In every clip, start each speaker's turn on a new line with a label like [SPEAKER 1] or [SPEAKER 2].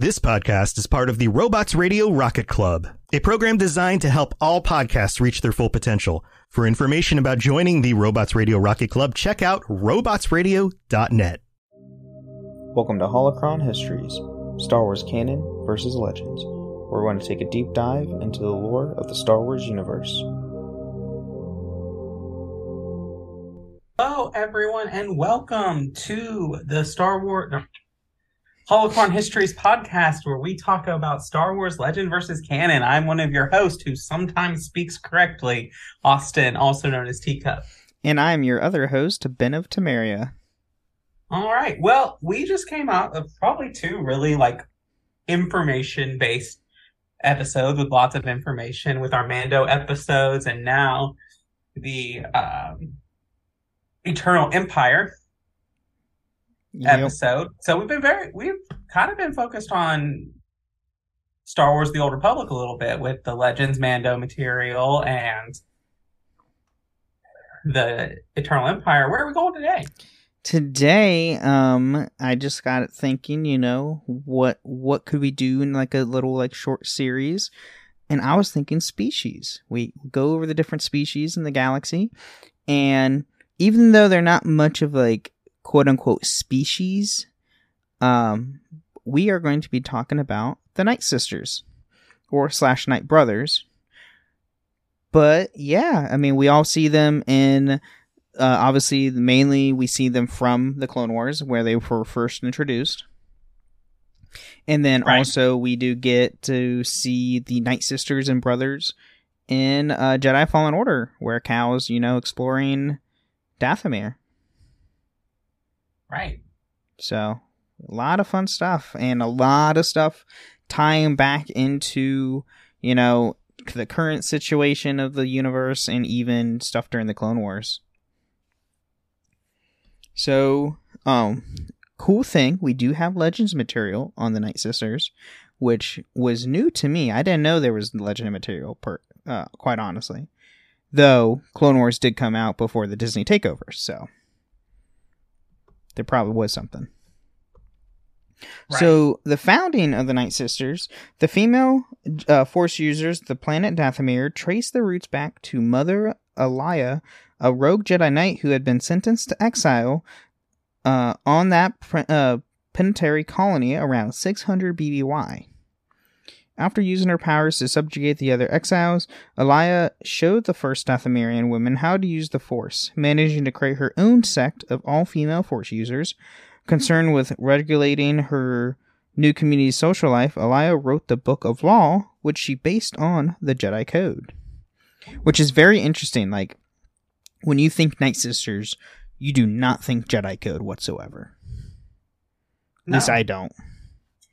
[SPEAKER 1] This podcast is part of the Robots Radio Rocket Club, a program designed to help all podcasts reach their full potential. For information about joining the Robots Radio Rocket Club, check out robotsradio.net.
[SPEAKER 2] Welcome to Holocron Histories Star Wars Canon versus Legends, where we're going to take a deep dive into the lore of the Star Wars universe.
[SPEAKER 3] Hello, everyone, and welcome to the Star Wars. Holocron Histories podcast, where we talk about Star Wars Legend versus Canon. I'm one of your hosts who sometimes speaks correctly, Austin, also known as Teacup.
[SPEAKER 2] And I'm your other host, Ben of Temeria.
[SPEAKER 3] All right. Well, we just came out of probably two really like information based episodes with lots of information with our Mando episodes, and now the um, Eternal Empire
[SPEAKER 2] Yep.
[SPEAKER 3] episode. So we've been very we've kind of been focused on Star Wars: The Old Republic a little bit with the Legends Mando material and the Eternal Empire. Where are we going today?
[SPEAKER 2] Today, um, I just got it thinking, you know, what what could we do in like a little like short series? And I was thinking species. We go over the different species in the galaxy, and even though they're not much of like quote unquote species, um, we are going to be talking about the Night Sisters or slash Night Brothers. But yeah, I mean, we all see them in uh, obviously mainly we see them from the Clone Wars where they were first introduced. And then
[SPEAKER 3] Right.
[SPEAKER 2] also we do get to see the Night Sisters and Brothers in uh, Jedi Fallen Order, where Cal's, you know, exploring Dathomir.
[SPEAKER 3] Right.
[SPEAKER 2] So a lot of fun stuff and a lot of stuff tying back into, you know, the current situation of the universe and even stuff during the Clone Wars. So, um, cool thing, we do have Legends material on the Night Sisters, which was new to me. I didn't know there was Legend material, per, uh, quite honestly. Though Clone Wars did come out before the Disney takeover, so there probably was something. So the founding of the Night Sisters, the female uh, Force users, the planet Dathomir, trace their roots back to Mother Alaya, a rogue Jedi Knight who had been sentenced to exile uh, on that pre- uh, planetary colony around 600 BBY. After using her powers to subjugate the other exiles, Alaya showed the first Dathomirian women how to use the Force, managing to create her own sect of all female Force users. Concerned with regulating her new community's social life, Alaya wrote the Book of Law, which she based on the Jedi Code. Which is very interesting. Like, when you think Night Sisters, you do not think Jedi Code whatsoever. At least I don't.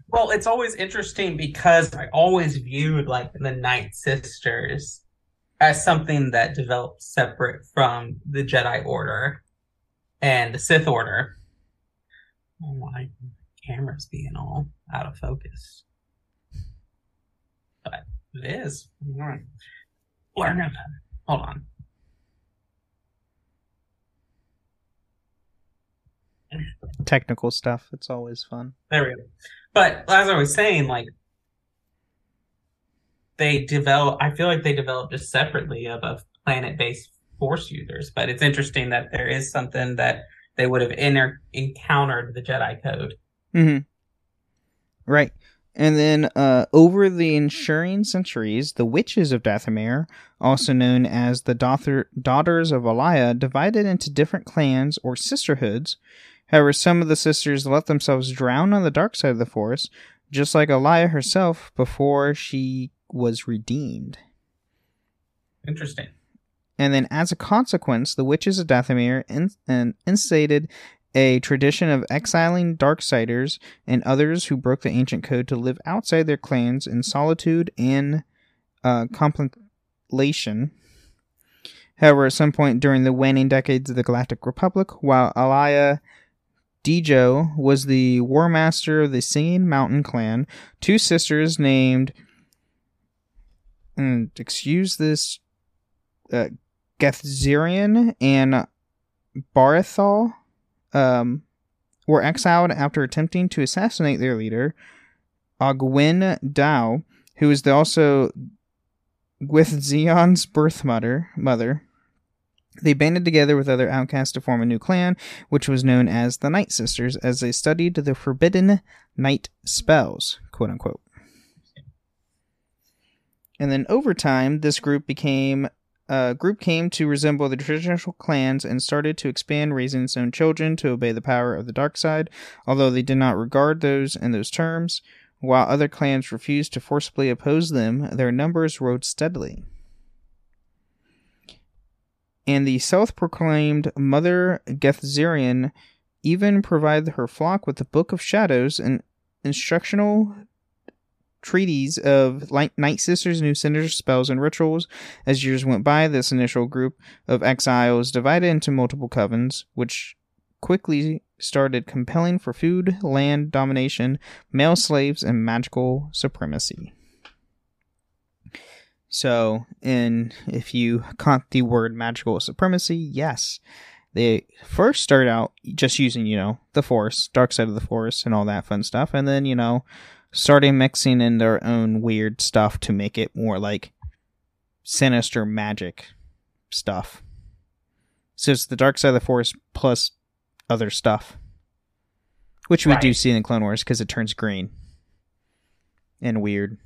[SPEAKER 3] Well, it's always interesting because I always viewed like the Night Sisters as something that developed separate from the Jedi Order and the Sith Order. Oh my camera's being all out of focus. But it is. All right. Hold on.
[SPEAKER 2] Technical stuff. It's always fun.
[SPEAKER 3] There we go. But as I was saying, like they develop. I feel like they developed just separately of a planet-based force users. But it's interesting that there is something that they would have inter- encountered the Jedi Code.
[SPEAKER 2] hmm Right. And then, uh, over the ensuing centuries, the witches of Dathomir, also known as the daughter- Daughters of Alia, divided into different clans or sisterhoods. However, some of the sisters let themselves drown on the dark side of the forest, just like Alia herself before she was redeemed.
[SPEAKER 3] Interesting.
[SPEAKER 2] And then, as a consequence, the witches of Dathomir in- and instated a tradition of exiling Darksiders and others who broke the ancient code to live outside their clans in solitude and uh, contemplation. However, at some point during the waning decades of the Galactic Republic, while Alia Dijo was the war master of the Singing Mountain clan, two sisters named, and excuse this, uh, Gethzerion and Barithal um, were exiled after attempting to assassinate their leader, Ogwyn Dao, who the also Gwythzion's birth mother. mother. They banded together with other outcasts to form a new clan, which was known as the Night Sisters, as they studied the forbidden night spells, quote unquote. And then over time, this group became uh, group came to resemble the traditional clans and started to expand, raising its own children to obey the power of the dark side, although they did not regard those in those terms. While other clans refused to forcibly oppose them, their numbers rose steadily. And the self proclaimed Mother Gethzerion even provided her flock with the Book of Shadows, an instructional treaties of Night Sisters, New Sinister spells, and rituals. As years went by, this initial group of exiles divided into multiple covens, which quickly started compelling for food, land domination, male slaves, and magical supremacy. So, in if you caught the word magical supremacy, yes, they first start out just using you know the force, dark side of the force, and all that fun stuff, and then you know started mixing in their own weird stuff to make it more like sinister magic stuff. So it's the dark side of the force plus other stuff, which we right. do see in the Clone Wars because it turns green and weird.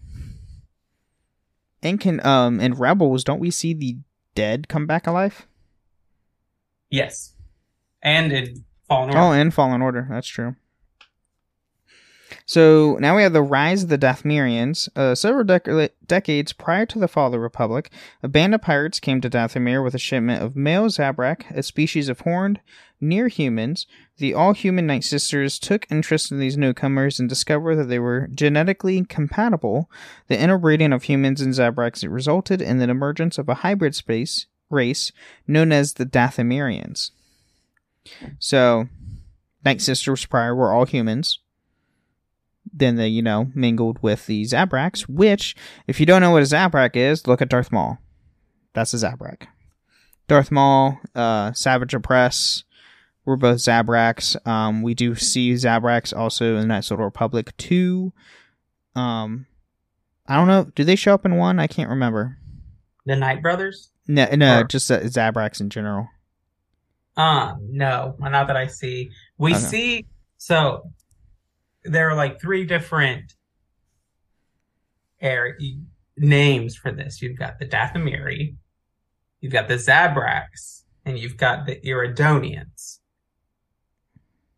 [SPEAKER 2] And can um in Rebels, don't we see the dead come back alive?
[SPEAKER 3] Yes, and in Fallen
[SPEAKER 2] Order. Oh, and Fallen Order. That's true. So now we have the rise of the Dathomirians. Uh, several dec- decades prior to the fall of the Republic, a band of pirates came to Dathomir with a shipment of male Zabrak, a species of horned, near humans. The all human Night Sisters took interest in these newcomers and discovered that they were genetically compatible. The interbreeding of humans and Zabraks resulted in the emergence of a hybrid space race known as the Dathomirians. So, Night Sisters prior were all humans then they, you know, mingled with the Zabraks, which, if you don't know what a Zabrak is, look at Darth Maul. That's a Zabrak. Darth Maul, uh, Savage Opress, we're both Zabraks. Um, we do see Zabraks also in sort of Republic 2. Um, I don't know. Do they show up in one? I can't remember.
[SPEAKER 3] The Night Brothers?
[SPEAKER 2] No, no, or... just uh, Zabraks in general.
[SPEAKER 3] Um, no, not that I see. We okay. see, so there are like three different air names for this. You've got the Dathomiri, you've got the Zabraks, and you've got the Iridonians.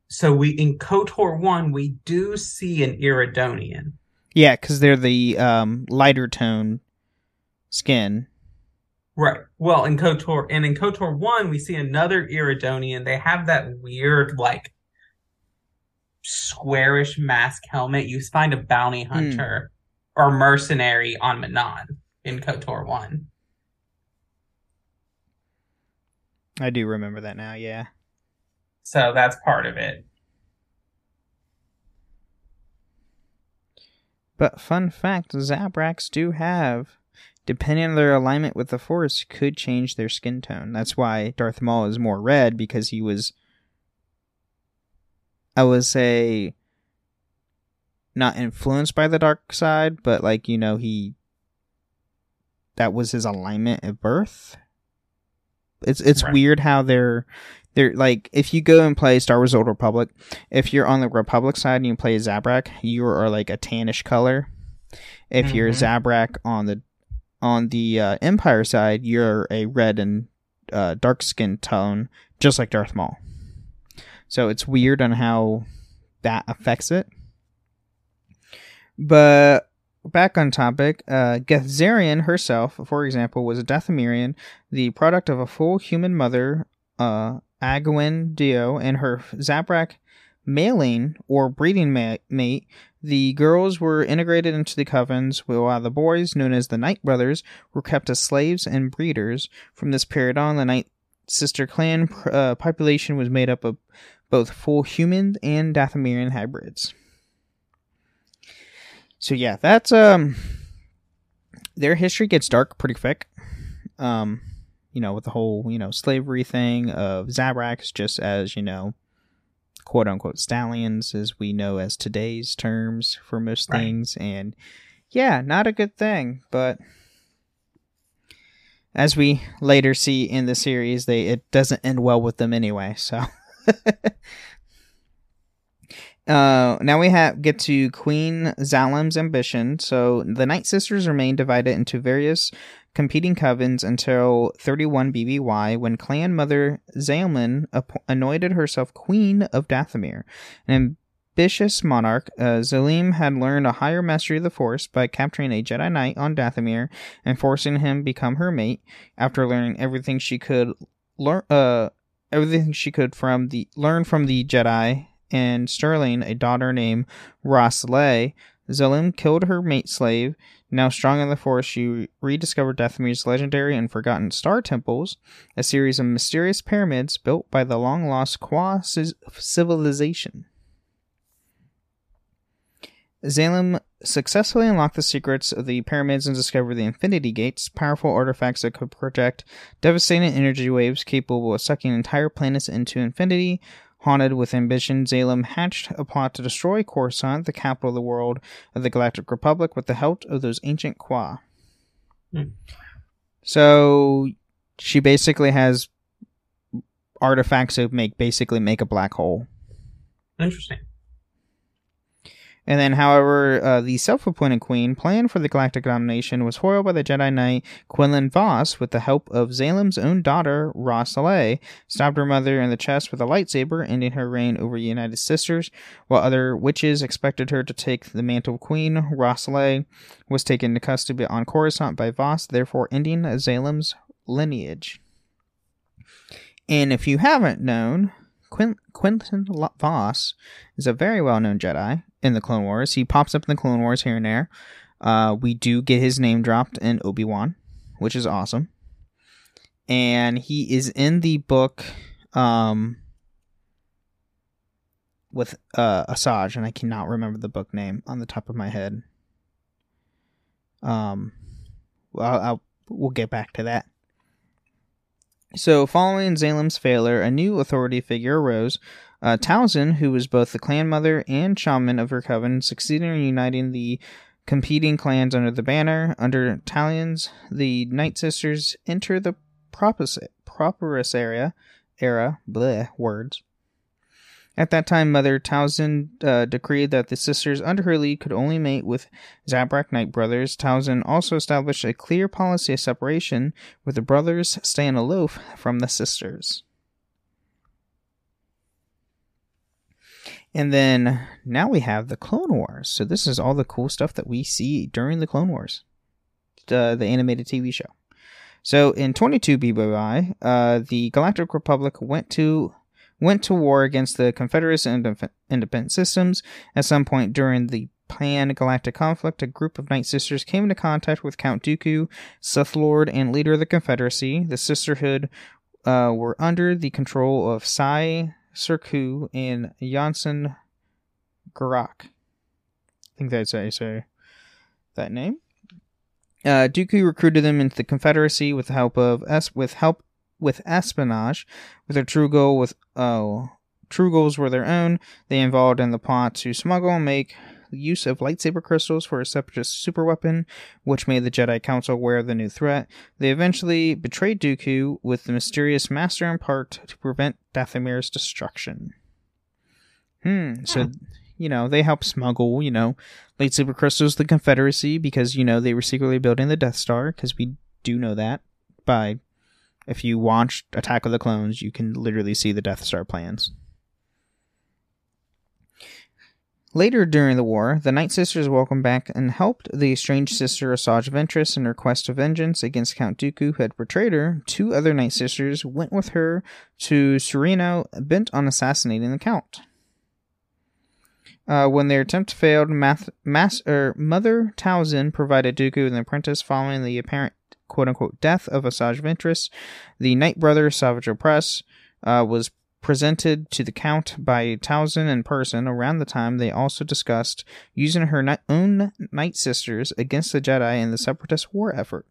[SPEAKER 3] So we in KOTOR one we do see an Iridonian.
[SPEAKER 2] Yeah, because they're the um, lighter tone skin.
[SPEAKER 3] Right. Well, in KOTOR and in KOTOR one we see another Iridonian. They have that weird like squarish mask helmet, you find a bounty hmm. hunter mm. or mercenary on Manaan in KOTOR 1.
[SPEAKER 2] I do remember that now, yeah.
[SPEAKER 3] So that's part of it.
[SPEAKER 2] But fun fact, Zabraks do have, depending on their alignment with the Force, could change their skin tone. That's why Darth Maul is more red because he was I would say not influenced by the dark side, but like, you know, he that was his alignment at birth. It's it's
[SPEAKER 3] Right.
[SPEAKER 2] weird how they're they're like if you go and play Star Wars Old Republic, if you're on the Republic side and you play Zabrak, you are like a tannish color. If you're
[SPEAKER 3] Mhm.
[SPEAKER 2] Zabrak on the on the uh, Empire side, you're a red and uh, dark skin tone, just like Darth Maul. So it's weird on how that affects it. But back on topic, uh, Gethzerion herself, for example, was a Dathomirian, the product of a full human mother, uh, Agwin Dio, and her Zabrak mailing or breeding ma- mate. The girls were integrated into the covens, while the boys, known as the Night Brothers, were kept as slaves and breeders. From this period on, the Night Sister clan uh, population was made up of both full human and Dathomirian hybrids. So yeah, that's um their history gets dark pretty quick. Um, you know, with the whole, you know, slavery thing of Zabraks just as, you know, quote unquote stallions as we know as today's terms for most
[SPEAKER 3] Right.
[SPEAKER 2] things and yeah, not a good thing, but as we later see in the series, they it doesn't end well with them anyway, so Uh, now we have get to Queen Zalim's ambition. So the Night Sisters remain divided into various competing covens until 31 BBY, when Clan Mother Zalman anointed herself Queen of Dathomir. An ambitious monarch, uh, Zalim had learned a higher mastery of the Force by capturing a Jedi Knight on Dathomir and forcing him become her mate. After learning everything she could learn, uh, everything she could from the learn from the Jedi and Sterling, a daughter named Rosley, Zalim killed her mate slave. Now strong in the Force, she rediscovered Dathomir's legendary and forgotten star temples, a series of mysterious pyramids built by the long lost Kwa ci- civilization. Zalim successfully unlocked the secrets of the pyramids and discovered the Infinity Gates, powerful artifacts that could project devastating energy waves capable of sucking entire planets into infinity. Haunted with ambition, Zalim hatched a plot to destroy Coruscant, the capital of the world of the Galactic Republic, with the help of those ancient Kwa.
[SPEAKER 3] Hmm.
[SPEAKER 2] So she basically has artifacts that make basically make a black hole.
[SPEAKER 3] Interesting.
[SPEAKER 2] And then, however, uh, the self-appointed queen plan for the galactic domination was foiled by the Jedi Knight Quinlan Vos with the help of Zalem's own daughter, Rosalea, stabbed her mother in the chest with a lightsaber, ending her reign over United Sisters. While other witches expected her to take the mantle of queen, Rosalea was taken into custody on Coruscant by Vos, therefore ending Zalem's lineage. And if you haven't known, Quin- Quentin Vos is a very well-known Jedi in the Clone Wars. He pops up in the Clone Wars here and there. Uh, we do get his name dropped in Obi Wan, which is awesome. And he is in the book um, with uh, Asajj, and I cannot remember the book name on the top of my head. Um, well, I'll, I'll we'll get back to that. So, following Zalem's failure, a new authority figure arose. Uh, Townsend, who was both the clan mother and shaman of her coven, succeeded in uniting the competing clans under the banner. Under Talions, the Night Sisters enter the Propus, Properus area, era, bleh, words. At that time, Mother Townsend uh, decreed that the sisters under her lead could only mate with Zabrak Night brothers. Townsend also established a clear policy of separation, with the brothers staying aloof from the sisters. And then now we have the Clone Wars. So this is all the cool stuff that we see during the Clone Wars, the, the animated TV show. So in 22 BBY, uh, the Galactic Republic went to went to war against the Confederates and Indep- independent systems. At some point during the Pan Galactic conflict, a group of Night Sisters came into contact with Count Dooku, Sith Lord and leader of the Confederacy. The Sisterhood uh, were under the control of Sai Sircu and Janssen Garak. I think that's how you say that name. Uh, Dooku recruited them into the Confederacy with the help of es- with help with espionage, with their true goal with oh true goals were their own. They involved in the plot to smuggle and make use of lightsaber crystals for a separatist superweapon, which made the Jedi Council aware of the new threat. They eventually betrayed Dooku with the mysterious Master in part to prevent Dathomir's destruction. Hmm, so, you know, they helped smuggle, you know, lightsaber crystals to the Confederacy because, you know, they were secretly building the Death Star, because we do know that by if you watch Attack of the Clones, you can literally see the Death Star plans. Later during the war, the Night Sisters welcomed back and helped the estranged sister Asajj Ventress in her quest of vengeance against Count Dooku, who had betrayed her. Two other Night Sisters went with her to Serenno, bent on assassinating the Count. Uh, when their attempt failed, Math- Mas- er, Mother Talzin provided Dooku an apprentice following the apparent quote unquote death of a Asajj Ventress. The Night Brother, Savage Opress, uh, was presented to the Count by Talzin in person. Around the time, they also discussed using her own Night Sisters against the Jedi in the Separatist war effort.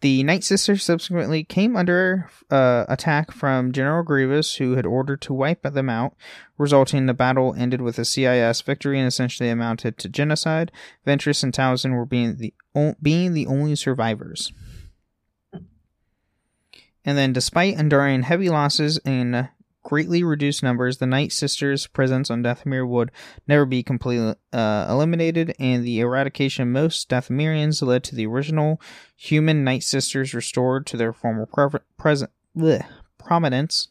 [SPEAKER 2] The Night Sisters subsequently came under uh, attack from General Grievous, who had ordered to wipe them out, resulting in the battle ended with a CIS victory and essentially amounted to genocide. Ventress and Talzin were being the o- being the only survivors. And then, despite enduring heavy losses in greatly reduced numbers, the Night Sisters' presence on Dathomir would never be completely uh, eliminated, and the eradication of most Dathomirians led to the original human Night Sisters restored to their former pre- present bleh, prominence.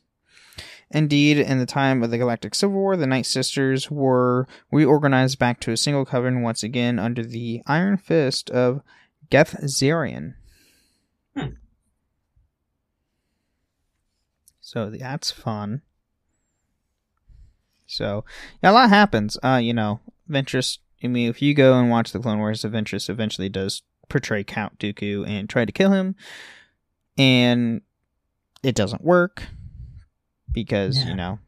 [SPEAKER 2] Indeed, in the time of the Galactic Civil War, the Night Sisters were reorganized back to a single coven once again under the iron fist of Gethzerion.
[SPEAKER 3] Hmm.
[SPEAKER 2] So that's fun. So yeah, a lot happens. Uh, you know, Ventress. I mean, if you go and watch the Clone Wars, Ventress eventually does portray Count Dooku and try to kill him, and it doesn't work because
[SPEAKER 3] Yeah.
[SPEAKER 2] you know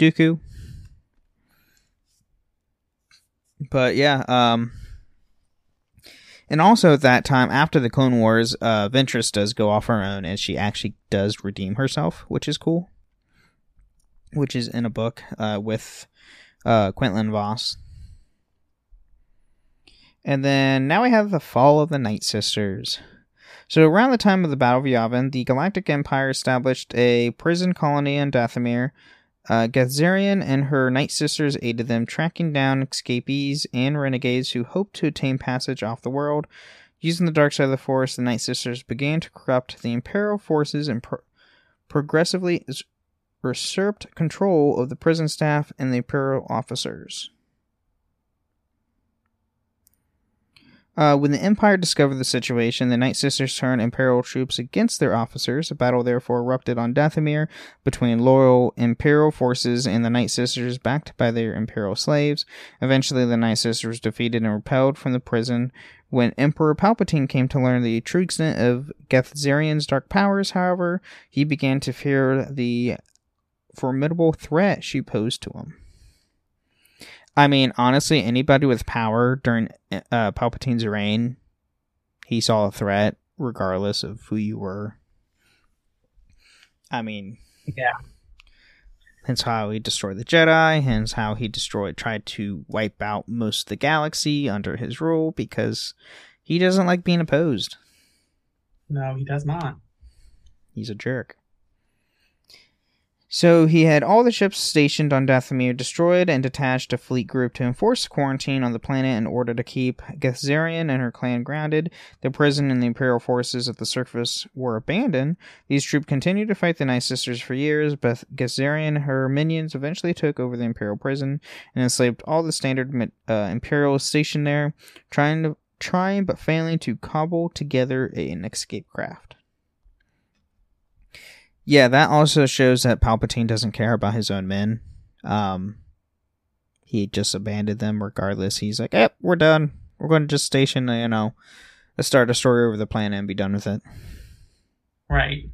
[SPEAKER 2] Dooku. But yeah, um, and also at that time after the Clone Wars, uh, Ventress does go off her own, and she actually does redeem herself, which is cool. Which is in a book uh, with uh, Quinlan Vos. And then now we have the fall of the Night Sisters. So around the time of the Battle of Yavin, the Galactic Empire established a prison colony on Dathomir. Uh, Gethzerion and her Night Sisters aided them, tracking down escapees and renegades who hoped to attain passage off the world. Using the dark side of the Force, the Night Sisters began to corrupt the Imperial forces and pro- progressively usurped control of the prison staff and the Imperial officers. Uh, when the Empire discovered the situation, the Night Sisters turned Imperial troops against their officers. A battle therefore erupted on Dathomir between loyal Imperial forces and the Night Sisters, backed by their Imperial slaves. Eventually, the Night Sisters defeated and repelled from the prison. When Emperor Palpatine came to learn the true extent of Gethzerion's dark powers, however, he began to fear the formidable threat she posed to him. I mean, honestly, anybody with power during uh, Palpatine's reign, he saw a threat regardless of who you were. I mean,
[SPEAKER 3] Yeah.
[SPEAKER 2] hence how he destroyed the Jedi, hence how he destroyed, tried to wipe out most of the galaxy under his rule because he doesn't like being opposed.
[SPEAKER 3] No, he does not.
[SPEAKER 2] He's a jerk. So he had all the ships stationed on Dathomir destroyed and detached a fleet group to enforce quarantine on the planet in order to keep Gethzerion and her clan grounded. The prison and the Imperial forces at the surface were abandoned. These troops continued to fight the Night Sisters for years, but Gethzerion and her minions eventually took over the Imperial prison and enslaved all the standard uh, Imperials stationed there, trying to trying but failing to cobble together an escape craft. Yeah, that also shows that Palpatine doesn't care about his own men. Um, he just abandoned them regardless. He's like, "Yep, we're done. We're going to just station, you know, a star destroyer over the planet and be done with it."
[SPEAKER 3] Right.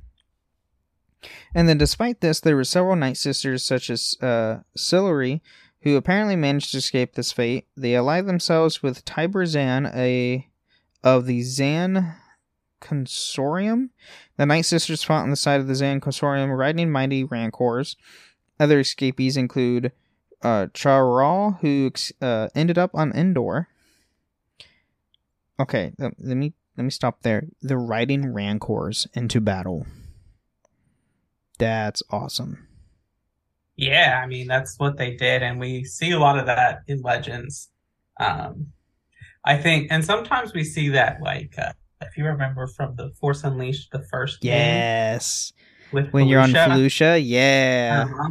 [SPEAKER 2] And then, despite this, there were several Night Sisters, such as uh, Sillery, who apparently managed to escape this fate. They allied themselves with Tiber Zan, a of the Zan Consortium. The Night Sisters fought on the side of the Zan Consortium, riding mighty Rancors. Other escapees include uh, Charal, who uh, ended up on Endor. Okay, let me let me stop there. They're riding rancors into battle. That's awesome.
[SPEAKER 3] Yeah, I mean that's what they did, and we see a lot of that in Legends. Um, I think, and sometimes we see that, like uh, if you remember from the Force Unleashed, the first
[SPEAKER 2] yes, with when Felucia. you're on Felucia, yeah, uh-huh.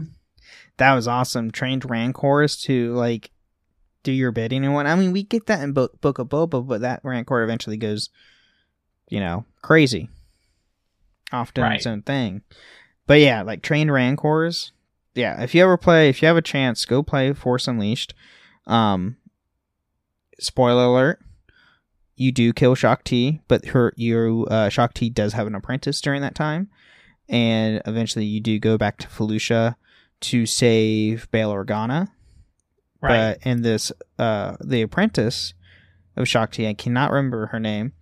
[SPEAKER 2] that was awesome. Trained Rancors to like do your bidding and what. I mean, we get that in Book Book of Boba, but that Rancor eventually goes, you know, crazy, off doing right. its own thing. But yeah, like trained Rancors. Yeah, if you ever play, if you have a chance, go play Force Unleashed. Um, spoiler alert: you do kill Shaak Ti, but her you uh, Ti does have an apprentice during that time, and eventually you do go back to Felucia to save Bail Organa. Right. But in this, uh, the apprentice of Ti, I cannot remember her name,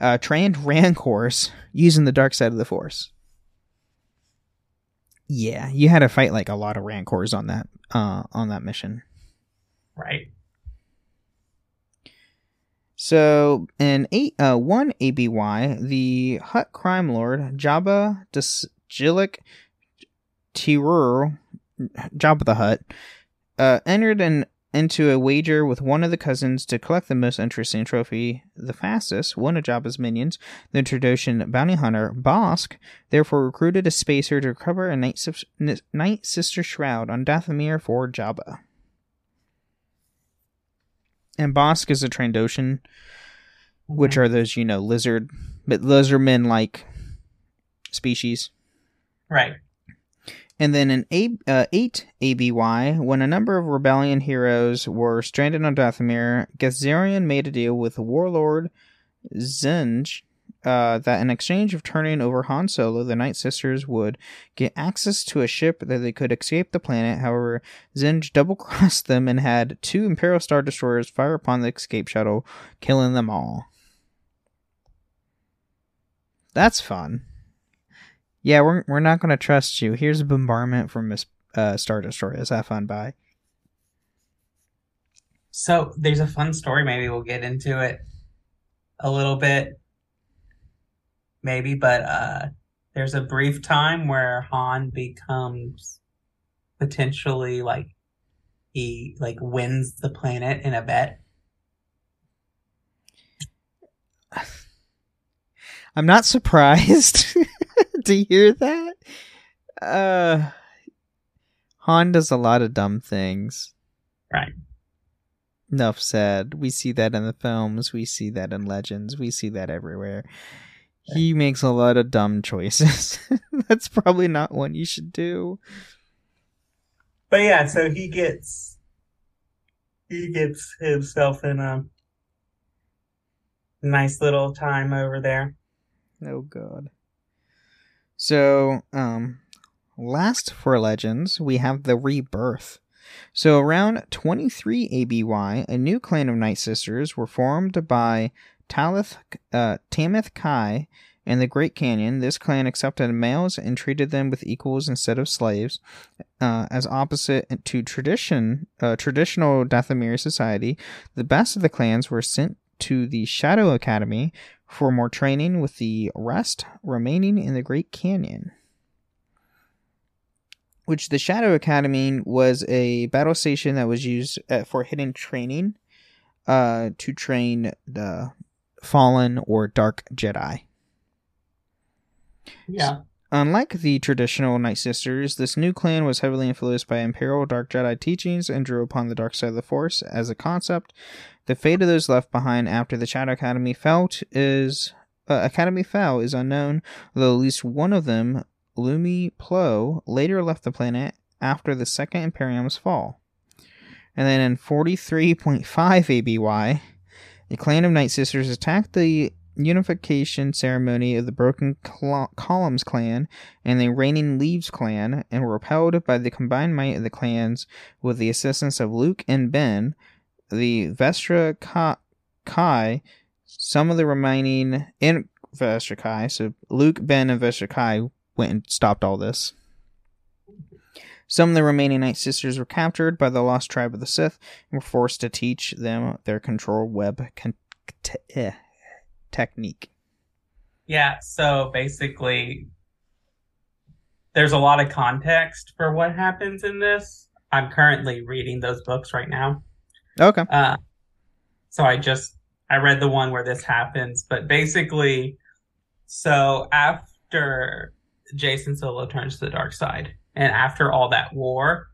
[SPEAKER 2] uh, trained Rancors using the dark side of the Force. Yeah, you had to fight like a lot of Rancors on that uh, on that mission.
[SPEAKER 3] Right.
[SPEAKER 2] So in eight uh one ABY, the Hutt crime lord Jabba Djilik Tirur Jabba the Hutt, uh, entered an into a wager with one of the cousins to collect the most interesting trophy the fastest, one of Jabba's minions, the Trandoshan bounty hunter, Bossk, therefore recruited a spacer to recover a Night, Night Sister shroud on Dathomir for Jabba. And Bossk is a Trandoshan, which are those, you know, lizard, but lizardmen like species.
[SPEAKER 3] Right.
[SPEAKER 2] And then in a- uh, 8 ABY, when a number of rebellion heroes were stranded on Dathomir, Gethzerion made a deal with warlord Zsinj uh, that in exchange of turning over Han Solo, the Night Sisters would get access to a ship that they could escape the planet. However, Zsinj double crossed them and had two Imperial Star Destroyers fire upon the escape shuttle, killing them all. That's fun. Yeah, we're we're not going to trust you. Here's a bombardment from Miss uh, Star Destroyers. Have fun. Bye.
[SPEAKER 3] So there's a fun story. Maybe we'll get into it a little bit. Maybe, but uh, there's a brief time where Han becomes potentially like he like wins the planet in a bet.
[SPEAKER 2] I'm not surprised. to hear that. Uh, Han does a lot of dumb things.
[SPEAKER 3] Right.
[SPEAKER 2] Enough said. We see that in the films. We see that in Legends. We see that everywhere. He makes a lot of dumb choices. That's probably not one you should do.
[SPEAKER 3] But yeah, so he gets he gets himself in a nice little time over there.
[SPEAKER 2] Oh god. So, um, last for Legends, we have the Rebirth. So, around 23 ABY, a new clan of Night Sisters were formed by Talith, uh, Tamith Kai and the Great Canyon. This clan accepted males and treated them with equals instead of slaves. Uh, as opposite to tradition, uh, traditional Dathomir society, the best of the clans were sent to the Shadow Academy, for more training, with the rest remaining in the Great Canyon. Which the Shadow Academy was a battle station that was used uh, for hidden training uh, to train the fallen or dark Jedi.
[SPEAKER 3] Yeah.
[SPEAKER 2] Unlike the traditional Night Sisters, this new clan was heavily influenced by Imperial Dark Jedi teachings and drew upon the dark side of the Force as a concept. The fate of those left behind after the Shadow Academy fell is uh, Academy fell is unknown, though at least one of them, Lumi Plo, later left the planet after the Second Imperium's fall. And then in 43.5 ABY, a clan of Night Sisters attacked the unification ceremony of the Broken Col- Columns clan and the Reigning Leaves clan and were repelled by the combined might of the clans with the assistance of Luke and Ben, the Vestra Kai, some of the remaining in Vestra Kai. So Luke, Ben, and Vestra Kai went and stopped all this. Some of the remaining Night Sisters were captured by the lost tribe of the Sith and were forced to teach them their control web con- te- eh, technique.
[SPEAKER 3] Yeah, so basically, there's a lot of context for what happens in this. I'm currently reading those books right now.
[SPEAKER 2] Okay.
[SPEAKER 3] Uh, so I just I read the one where this happens, but basically, so after Jacen Solo turns to the dark side, and after all that war,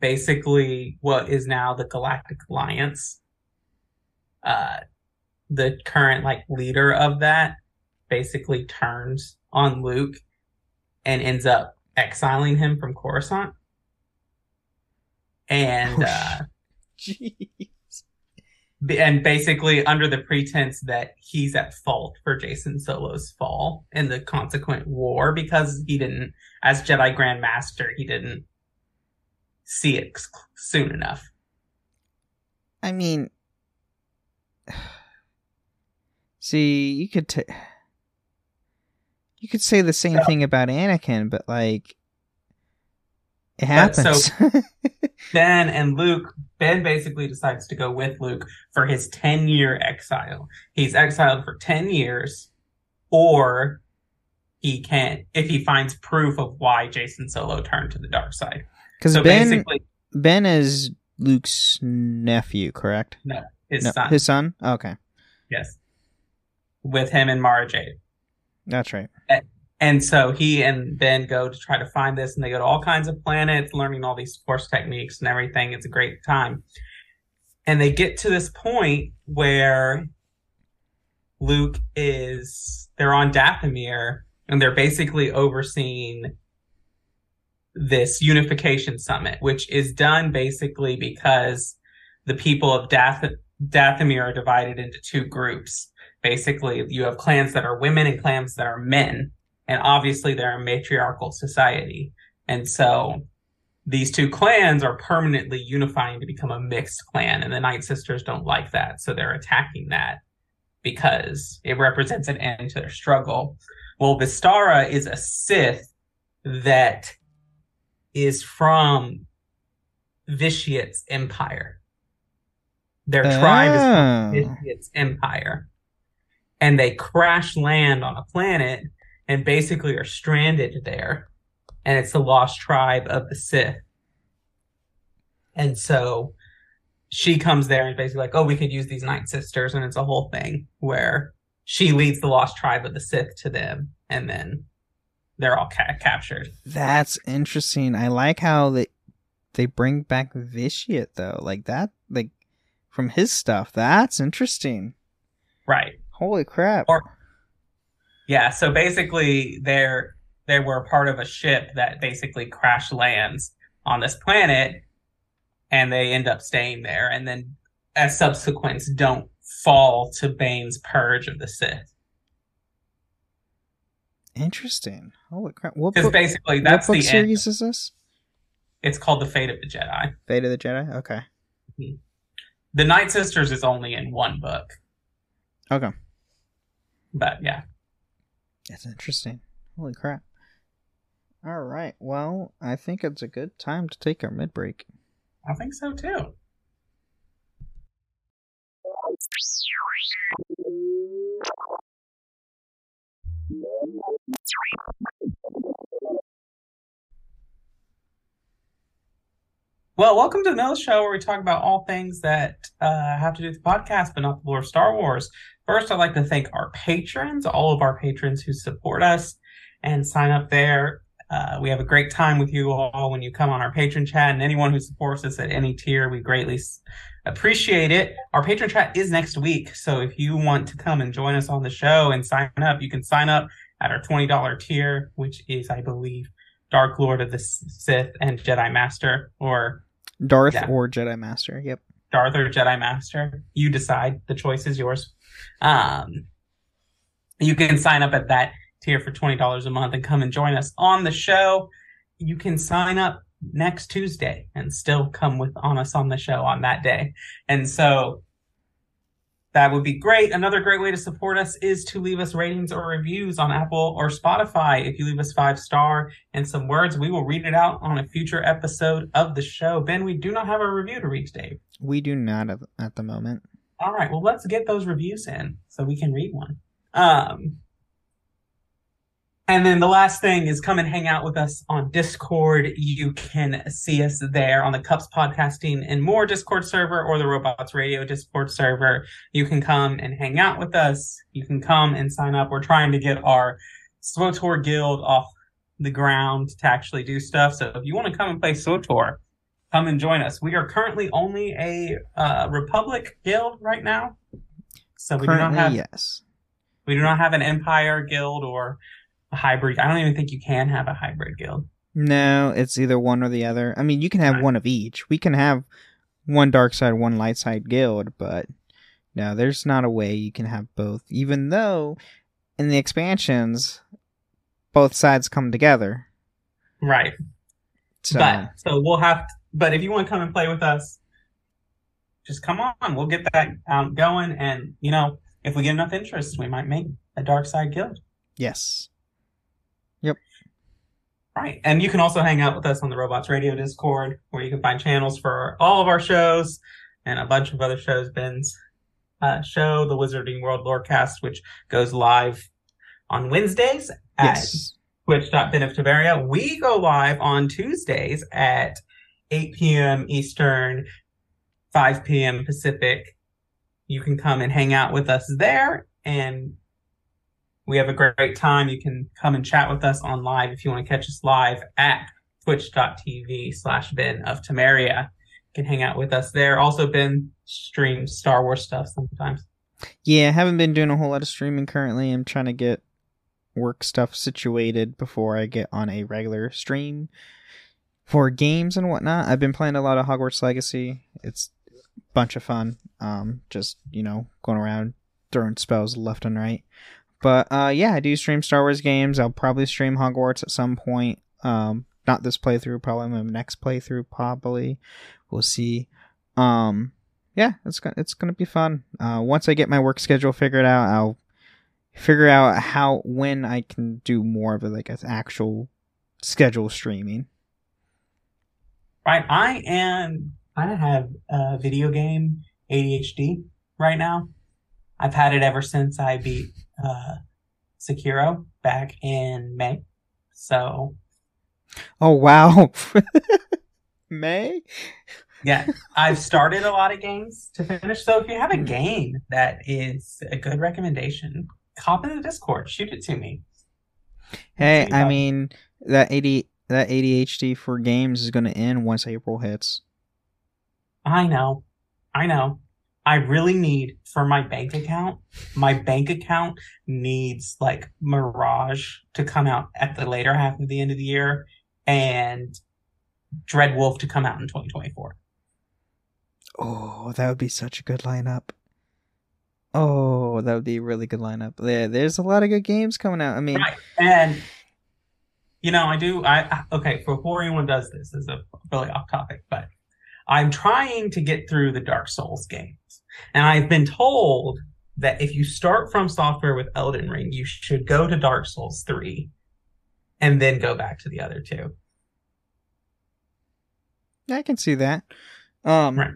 [SPEAKER 3] basically what is now the Galactic Alliance, uh, the current like leader of that, basically turns on Luke, and ends up exiling him from Coruscant, and. uh
[SPEAKER 2] Jeez.
[SPEAKER 3] B- and basically under the pretense that he's at fault for Jacen Solo's fall and the consequent war because he didn't, as Jedi Grand Master, he didn't see it soon enough.
[SPEAKER 2] I mean, see, you could t- you could say the same thing about Anakin, but like, it
[SPEAKER 3] But so- Ben and Luke, Ben basically decides to go with Luke for his 10 year exile. He's exiled for 10 years, or he can't, if he finds proof of why Jacen Solo turned to the dark side.
[SPEAKER 2] Because
[SPEAKER 3] So
[SPEAKER 2] Ben
[SPEAKER 3] basically,
[SPEAKER 2] Ben is Luke's nephew, correct?
[SPEAKER 3] No, his
[SPEAKER 2] no,
[SPEAKER 3] son.
[SPEAKER 2] his son. Okay,
[SPEAKER 3] Yes. With him and Mara Jade.
[SPEAKER 2] that's right.
[SPEAKER 3] Eh, And so he and Ben go to try to find this, and they go to all kinds of planets, learning all these force techniques and everything. It's a great time. And they get to this point where Luke is, they're on Dathomir, and they're basically overseeing this unification summit, which is done basically because the people of Dath- Dathomir are divided into two groups. Basically, you have clans that are women and clans that are men and obviously they're a matriarchal society. And so these two clans are permanently unifying to become a mixed clan, and the Night Sisters don't like that, so they're attacking that because it represents an end to their struggle. Well, Vestara is a Sith that is from Vitiate's empire. Their tribe is
[SPEAKER 2] Oh. Ah.
[SPEAKER 3] Vitiate's empire. And they crash land on a planet and basically are stranded there. And it's the lost tribe of the Sith. And so she comes there and basically like, oh, we could use these Night Sisters, and it's a whole thing where she leads the lost tribe of the Sith to them, and then they're all ca- captured.
[SPEAKER 2] That's interesting. I like how they they bring back Vitiate though. Like that like from his stuff. That's interesting.
[SPEAKER 3] Right.
[SPEAKER 2] Holy crap.
[SPEAKER 3] Or- Yeah, so basically they're they were part of a ship that basically crash lands on this planet and they end up staying there and then as subsequence don't fall to Bane's purge of the Sith.
[SPEAKER 2] interesting. Holy crap. What
[SPEAKER 3] Because
[SPEAKER 2] book,
[SPEAKER 3] basically
[SPEAKER 2] what
[SPEAKER 3] that's
[SPEAKER 2] book
[SPEAKER 3] the end.
[SPEAKER 2] series is this?
[SPEAKER 3] It's called The Fate of the Jedi.
[SPEAKER 2] Fate of the Jedi? Okay. Mm-hmm.
[SPEAKER 3] The Night Sisters is only in one book.
[SPEAKER 2] Okay.
[SPEAKER 3] But yeah.
[SPEAKER 2] That's interesting. Holy crap. All right. Well, I think it's a good time to take our mid break.
[SPEAKER 3] I think so too. Well, welcome to the Mill Show, where we talk about all things that uh, have to do with the podcast, but not the lore of Star Wars. First, I'd like to thank our patrons, all of our patrons who support us and sign up there. Uh, we have a great time with you all when you come on our patron chat, and anyone who supports us at any tier, we greatly appreciate it. Our patron chat is next week, so if you want to come and join us on the show and sign up, you can sign up at our twenty dollar tier, which is, I believe, Dark Lord of the Sith and Jedi Master, or
[SPEAKER 2] Darth
[SPEAKER 3] Yeah.
[SPEAKER 2] or Jedi Master. Yep.
[SPEAKER 3] Darth or Jedi Master. You decide. The choice is yours. Um, you can sign up at that tier for twenty dollars a month and come and join us on the show. You can sign up next Tuesday and still come with on us on the show on that day. And so that would be great. Another great way to support us is to leave us ratings or reviews on Apple or Spotify. If you leave us five star and some words, we will read it out on a future episode of the show. Ben, we do not have a review to read today.
[SPEAKER 2] We do not at the moment.
[SPEAKER 3] All right, well, let's get those reviews in so we can read one. Um, and then the last thing is come and hang out with us on Discord. You can see us there on the Cups Podcasting and More Discord server or the Robots Radio Discord server. You can come and hang out with us. You can come and sign up. We're trying to get our SWTOR guild off the ground to actually do stuff. So if you want to come and play SWTOR, come and join us. We are currently only a uh, Republic guild right now. So we do not have
[SPEAKER 2] yes.
[SPEAKER 3] we do not have an Empire guild or a hybrid. I don't even think you can have a hybrid guild.
[SPEAKER 2] No, it's either one or the other. I mean, you can have
[SPEAKER 3] Right.
[SPEAKER 2] one of each. We can have one dark side, one light side guild, but no, there's not a way you can have both. Even though in the expansions, both sides come together.
[SPEAKER 3] Right.
[SPEAKER 2] So
[SPEAKER 3] But so we'll have. But if you want to come and play with us, just come on. We'll get that um, going, and you know, if we get enough interest, we might make a dark side guild.
[SPEAKER 2] yes, Yep.
[SPEAKER 3] Right. And you can also hang out with us on the Robots Radio Discord, where you can find channels for all of our shows and a bunch of other shows. Ben's uh, show, the Wizarding World Lorecast, which goes live on Wednesdays at
[SPEAKER 2] yes,
[SPEAKER 3] twitch.ben of Temeria. We go live on Tuesdays at 8 p.m. Eastern, 5 p.m. Pacific. You can come and hang out with us there and we have a great time. You can come and chat with us on live if you want to catch us live at twitch.tv slash Ben of Temeria. You can hang out with us there. Also, Ben streams Star Wars stuff sometimes.
[SPEAKER 2] yeah. I haven't been doing a whole lot of streaming currently. I'm trying to get work stuff situated before I get on a regular stream for games and whatnot. I've been playing a lot of Hogwarts Legacy. It's a bunch of fun. Um, just you know, going around throwing spells left and right. But uh, yeah, I do stream Star Wars games. I'll probably stream Hogwarts at some point. Um, not this playthrough, probably my next playthrough. Probably, we'll see. Um, yeah, it's gonna it's gonna be fun. Uh, once I get my work schedule figured out, I'll figure out how when I can do more of it, like an actual schedule streaming.
[SPEAKER 3] Right. I am, I have uh, video game ADHD right now. I've had it ever since I beat uh, Sekiro back in May. So,
[SPEAKER 2] Oh wow, May.
[SPEAKER 3] yeah, I've started a lot of games to finish. So, if you have a game that is a good recommendation, hop in the Discord, shoot it to me.
[SPEAKER 2] Hey, I mean that AD that ADHD for games is going to end once April hits.
[SPEAKER 3] I know. I know. I really need for my bank account. My bank account needs like Mirage to come out at the later half of the end of the year and Dread Wolf to come out in 2024.
[SPEAKER 2] Oh, that would be such a good lineup. Oh, that would be a really good lineup. There, there's a lot of good games coming out. I mean,
[SPEAKER 3] Right. And you know, I do I I- okay, before anyone does this, this is a really off topic, but I'm trying to get through the Dark Souls games. And I've been told that if you start from software with Elden Ring, you should go to Dark Souls 3 and then go back to the other two.
[SPEAKER 2] I can see that. Um,
[SPEAKER 3] Right.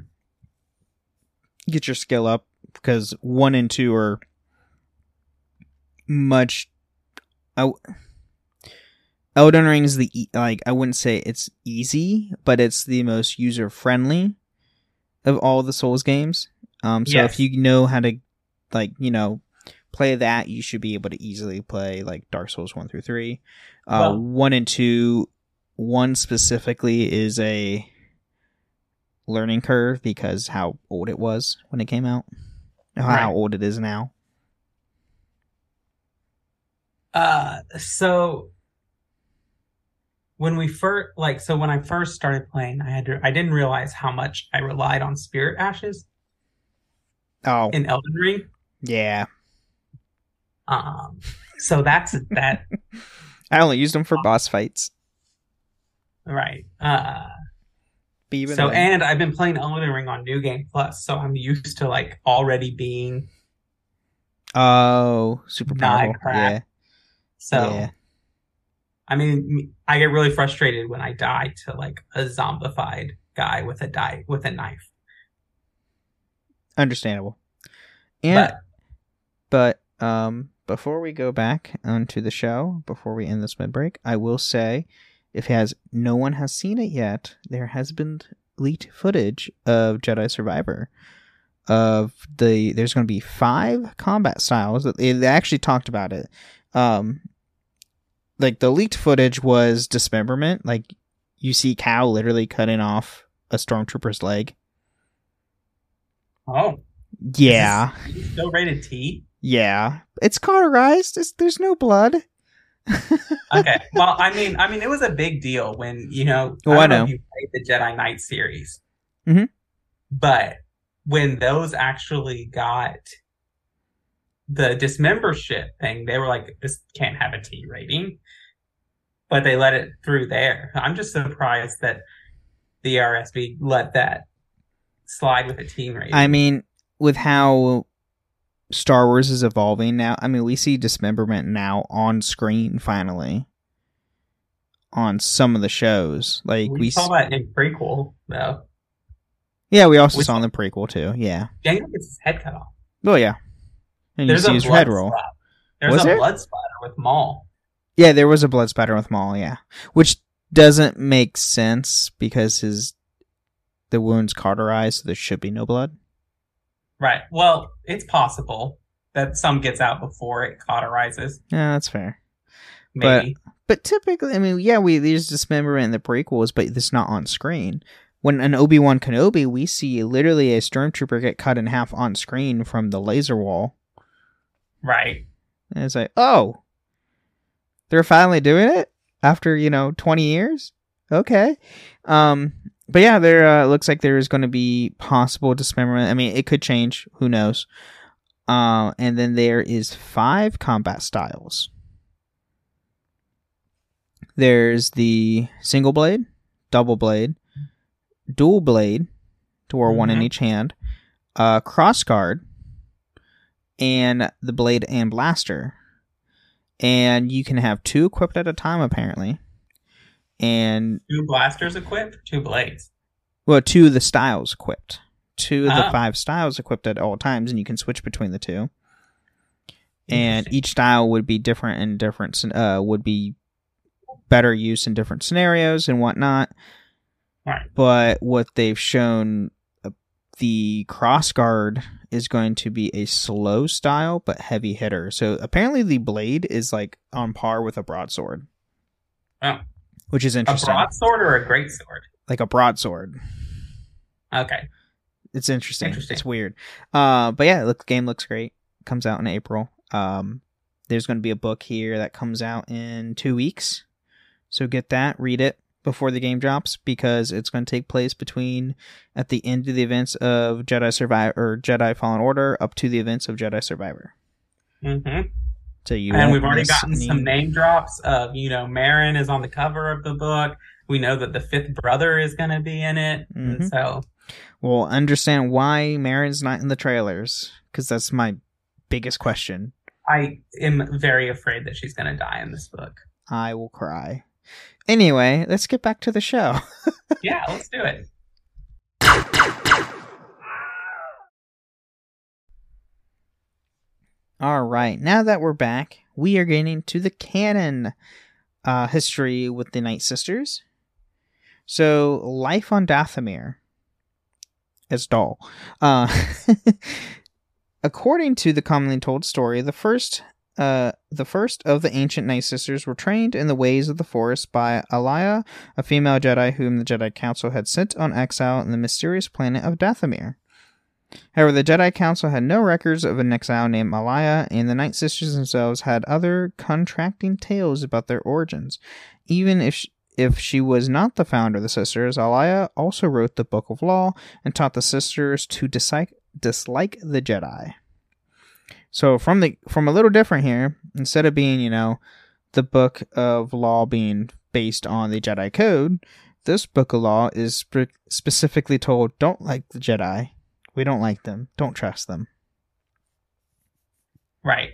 [SPEAKER 2] get your skill up because one and two are much. I, Elden Ring is the e- like I wouldn't say it's easy, but it's the most user friendly of all the Souls games. Um, so
[SPEAKER 3] Yes.
[SPEAKER 2] if you know how to, like you know, play that, you should be able to easily play like Dark Souls one through three. Uh,
[SPEAKER 3] Well-
[SPEAKER 2] one and two, one specifically is a learning curve because how old it was when it came out, how old it is now.
[SPEAKER 3] Uh, so when we first, like, so when I first started playing, I had to, I didn't realize how much I relied on Spirit Ashes
[SPEAKER 2] Oh,
[SPEAKER 3] in Elden Ring.
[SPEAKER 2] yeah.
[SPEAKER 3] Um, so that's that,
[SPEAKER 2] I only used them for boss fights.
[SPEAKER 3] right? Uh, So and I've been playing Elden Ring on New Game Plus, so I'm used to like already being
[SPEAKER 2] oh, super powerful.
[SPEAKER 3] crap.
[SPEAKER 2] Yeah,
[SPEAKER 3] so.
[SPEAKER 2] yeah.
[SPEAKER 3] I mean, I get really frustrated when I die to like a zombified guy with a die with a knife.
[SPEAKER 2] Understandable. And
[SPEAKER 3] but
[SPEAKER 2] But um, before we go back onto the show, before we end this mid break, I will say, if has no one has seen it yet, there has been leaked footage of Jedi Survivor. Of the there's going to be five combat styles. they actually talked about it. Um, like the leaked footage was dismemberment. Like you see Cal literally cutting off a stormtrooper's leg.
[SPEAKER 3] oh,
[SPEAKER 2] Yeah.
[SPEAKER 3] still rated T.
[SPEAKER 2] Yeah, it's cauterized. It's, there's no blood.
[SPEAKER 3] Okay, well, I mean, I mean, it was a big deal when you know.
[SPEAKER 2] Oh, I
[SPEAKER 3] know
[SPEAKER 2] know.
[SPEAKER 3] you played the Jedi Knight series,
[SPEAKER 2] Mhm.
[SPEAKER 3] but when those actually got the dismembership thing, they were like, "This can't have a T rating," but they let it through there. I'm just surprised that the RSB let that slide with a T rating.
[SPEAKER 2] I mean, with how Star Wars is evolving now, I mean, we see dismemberment now on screen finally on some of the shows. Like
[SPEAKER 3] we,
[SPEAKER 2] we,
[SPEAKER 3] saw that in prequel though.
[SPEAKER 2] yeah, we also
[SPEAKER 3] we
[SPEAKER 2] saw in the prequel too. Yeah.
[SPEAKER 3] Jango gets his head cut off.
[SPEAKER 2] Oh yeah. And you
[SPEAKER 3] There's
[SPEAKER 2] see
[SPEAKER 3] a
[SPEAKER 2] his head roll.
[SPEAKER 3] There's
[SPEAKER 2] Was
[SPEAKER 3] a
[SPEAKER 2] there?
[SPEAKER 3] blood splatter with Maul.
[SPEAKER 2] Yeah, there was a blood spatter with Maul. Yeah, which doesn't make sense because his the wound's cauterized, so there should be no blood.
[SPEAKER 3] Right. Well, it's possible that some gets out before it cauterizes.
[SPEAKER 2] Yeah, that's fair. But- But typically, I mean, yeah, we there's dismemberment in the prequels, but it's not on screen. When an Obi Wan Kenobi, we see literally a stormtrooper get cut in half on screen from the laser wall,
[SPEAKER 3] right.
[SPEAKER 2] and it's like, oh, they're finally doing it after you know twenty years. Okay, um, but yeah, there uh, looks like there is going to be possible dismemberment. I mean, it could change. Who knows? Uh, and then there is five combat styles. There's the single blade, double blade, dual blade, to wear one in
[SPEAKER 3] Mhm.
[SPEAKER 2] each hand, uh, cross guard, and the blade and blaster. And you can have two equipped at a time, apparently. And
[SPEAKER 3] Two blasters equipped, two blades.
[SPEAKER 2] well, two of the styles equipped. Two of the
[SPEAKER 3] Ah.
[SPEAKER 2] five styles equipped at all times, and you can switch between the two. And each style would be different and different. Uh, would be better use in different scenarios and whatnot.
[SPEAKER 3] Right.
[SPEAKER 2] But what they've shown, uh, the cross guard is going to be a slow style but heavy hitter. So apparently, the blade is like on par with a broadsword,
[SPEAKER 3] Oh.
[SPEAKER 2] which is interesting.
[SPEAKER 3] A broadsword or a great sword?
[SPEAKER 2] like a broadsword.
[SPEAKER 3] Okay.
[SPEAKER 2] It's interesting.
[SPEAKER 3] Interesting.
[SPEAKER 2] It's weird. Uh, but yeah, look, the game looks great. Comes out in April. Um, there's going to be a book here that comes out in two weeks. So get that, read it before the game drops because it's going to take place between at the end of the events of Jedi Survivor or Jedi Fallen Order up to the events of Jedi Survivor.
[SPEAKER 3] hmm
[SPEAKER 2] So you
[SPEAKER 3] and we've already gotten
[SPEAKER 2] any-
[SPEAKER 3] some name drops of, you know, Marin is on the cover of the book. We know that the fifth brother is going to be in it. And
[SPEAKER 2] Mhm.
[SPEAKER 3] so,
[SPEAKER 2] We'll understand why Marin's not in the trailers because that's my biggest question.
[SPEAKER 3] I am very afraid that she's going to die in this book.
[SPEAKER 2] I will cry. Anyway, let's get back to the show.
[SPEAKER 3] Yeah, let's do it.
[SPEAKER 2] All right, now that we're back, we are getting to the canon uh, history with the Night Sisters. So, life on Dathomir as doll. Uh, according to the commonly told story, the first, uh, the first of the ancient Night Sisters were trained in the ways of the Force by Allya, a female Jedi whom the Jedi Council had sent on exile in the mysterious planet of Dathomir. However, the Jedi Council had no records of an exile named Malaya, and the Night Sisters themselves had other contracting tales about their origins. Even if she, if she was not the founder of the Sisters, Allya also wrote the Book of Law and taught the Sisters to dislike, dislike the Jedi. So from the from a little different here, instead of being you know the Book of Law being based on the Jedi Code, this book of law is spe- specifically told don't like the Jedi. We don't like them. Don't trust them.
[SPEAKER 3] Right.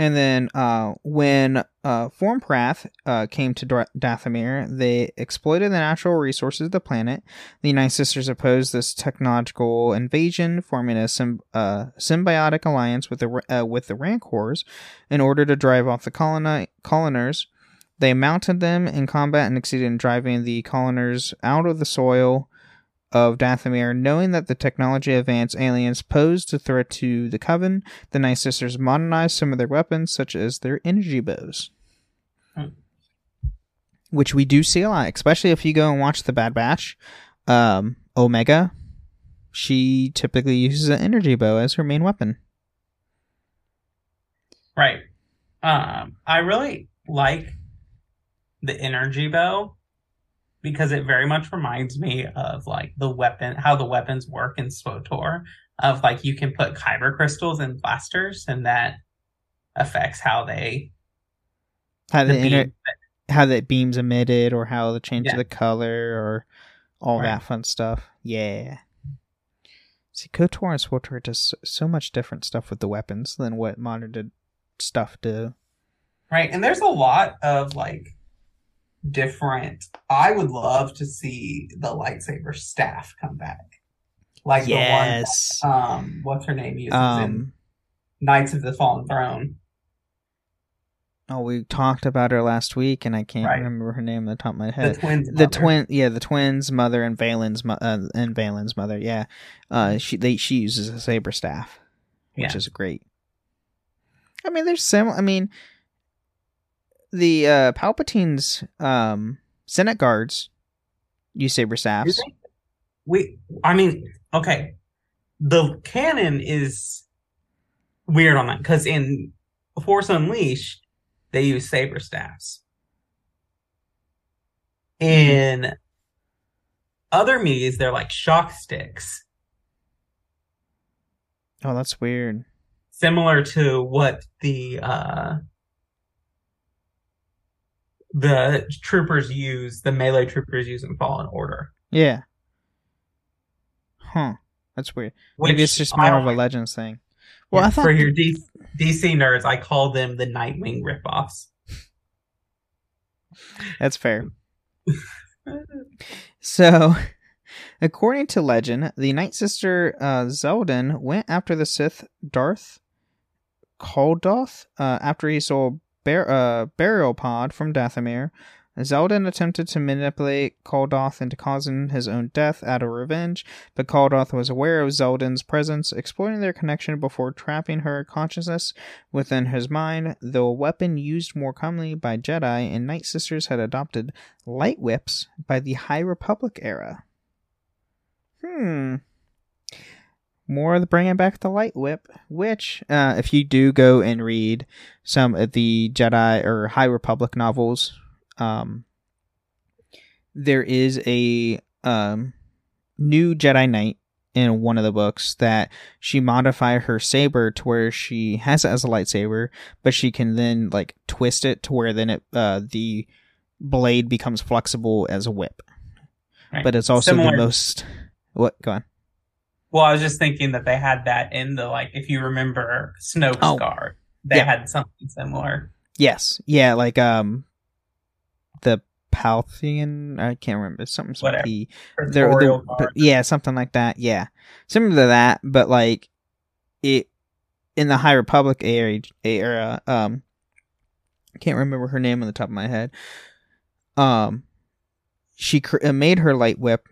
[SPEAKER 2] And then uh, when uh, Formprath uh, came to Dathomir, they exploited the natural resources of the planet. The Night Sisters opposed this technological invasion, forming a symb- uh, symbiotic alliance with the uh, with the Rancors in order to drive off the coloni- coloners. They mounted them in combat and succeeded in driving the coloners out of the soil of Dathomir, knowing that the technology advanced aliens posed a threat to the Coven, the Night Sisters modernized some of their weapons, such as their energy bows.
[SPEAKER 3] Hmm.
[SPEAKER 2] Which we do see a lot, especially if you go and watch The Bad Batch. Um, Omega, she typically uses an energy bow as her main weapon.
[SPEAKER 3] Right. Um, I really like the energy bow because it very much reminds me of like the weapon, how the weapons work in SWTOR. Of like you can put kyber crystals in blasters, and that affects how they
[SPEAKER 2] How the,
[SPEAKER 3] the beam-
[SPEAKER 2] how the beams emitted, or how the change
[SPEAKER 3] Yeah.
[SPEAKER 2] of the color, or all
[SPEAKER 3] Right.
[SPEAKER 2] that fun stuff. Yeah. See, KOTOR and SWTOR does so- so much different stuff with the weapons than what modern did stuff do.
[SPEAKER 3] Right. And there's a lot of like different. I would love to see the lightsaber staff come back. Like the one that, um, what's her name uses in
[SPEAKER 2] Um.
[SPEAKER 3] Knights of the Fallen Throne.
[SPEAKER 2] Oh, we talked about her last week, and I can't
[SPEAKER 3] Right.
[SPEAKER 2] remember her name on the top of my
[SPEAKER 3] The
[SPEAKER 2] head.
[SPEAKER 3] twins.
[SPEAKER 2] the
[SPEAKER 3] mother.
[SPEAKER 2] twin yeah the twins mother and Valen's mo- uh, and Valen's mother yeah uh she they she uses a saber staff which
[SPEAKER 3] Yeah.
[SPEAKER 2] is great I mean there's sim I mean the uh Palpatine's um Senate guards use saber staffs
[SPEAKER 3] We, I mean, okay. The canon is weird on that because in Force Unleashed, they use saber staffs. In other medias, they're like shock sticks,
[SPEAKER 2] oh that's weird.
[SPEAKER 3] Similar to what the uh, the troopers use, the melee troopers use in Fallen Order.
[SPEAKER 2] yeah huh that's weird
[SPEAKER 3] Which
[SPEAKER 2] maybe it's just more of a legends thing well
[SPEAKER 3] Yeah,
[SPEAKER 2] I thought
[SPEAKER 3] for your D- DC nerds, I call them the Nightwing ripoffs.
[SPEAKER 2] That's fair. So, according to legend, the Night Sister uh, Zeldin went after the Sith Darth Kaldoth uh, after he saw bar- uh, burial pod from Dathomir. Zeldin attempted to manipulate Kaldoth into causing his own death out of revenge, but Kaldoth was aware of Zeldin's presence, exploiting their connection before trapping her consciousness within his mind. Though a weapon used more commonly by Jedi and Night Sisters had adopted light whips by the High Republic era. Hmm. More of the bringing back the light whip, which, uh, if you do go and read some of the Jedi or High Republic novels, um, there is a um, new Jedi Knight in one of the books that she modified her saber to where she has it as a lightsaber, but she can then like twist it to where then it uh, the blade becomes flexible as a whip.
[SPEAKER 3] Right.
[SPEAKER 2] But it's also
[SPEAKER 3] Similar-
[SPEAKER 2] the most what go on.
[SPEAKER 3] Well, I was just thinking that they had that in the like, if you remember Snoke's
[SPEAKER 2] Oh.
[SPEAKER 3] guard, they
[SPEAKER 2] Yeah.
[SPEAKER 3] had something similar.
[SPEAKER 2] Yes. Yeah, like um the Palthian I can't remember something
[SPEAKER 3] Whatever.
[SPEAKER 2] the they're, they're- but yeah, something like that. Yeah, similar to that, but like it in the High Republic era. era um, I can't remember her name on the top of my head. Um, she cr- made her light whip,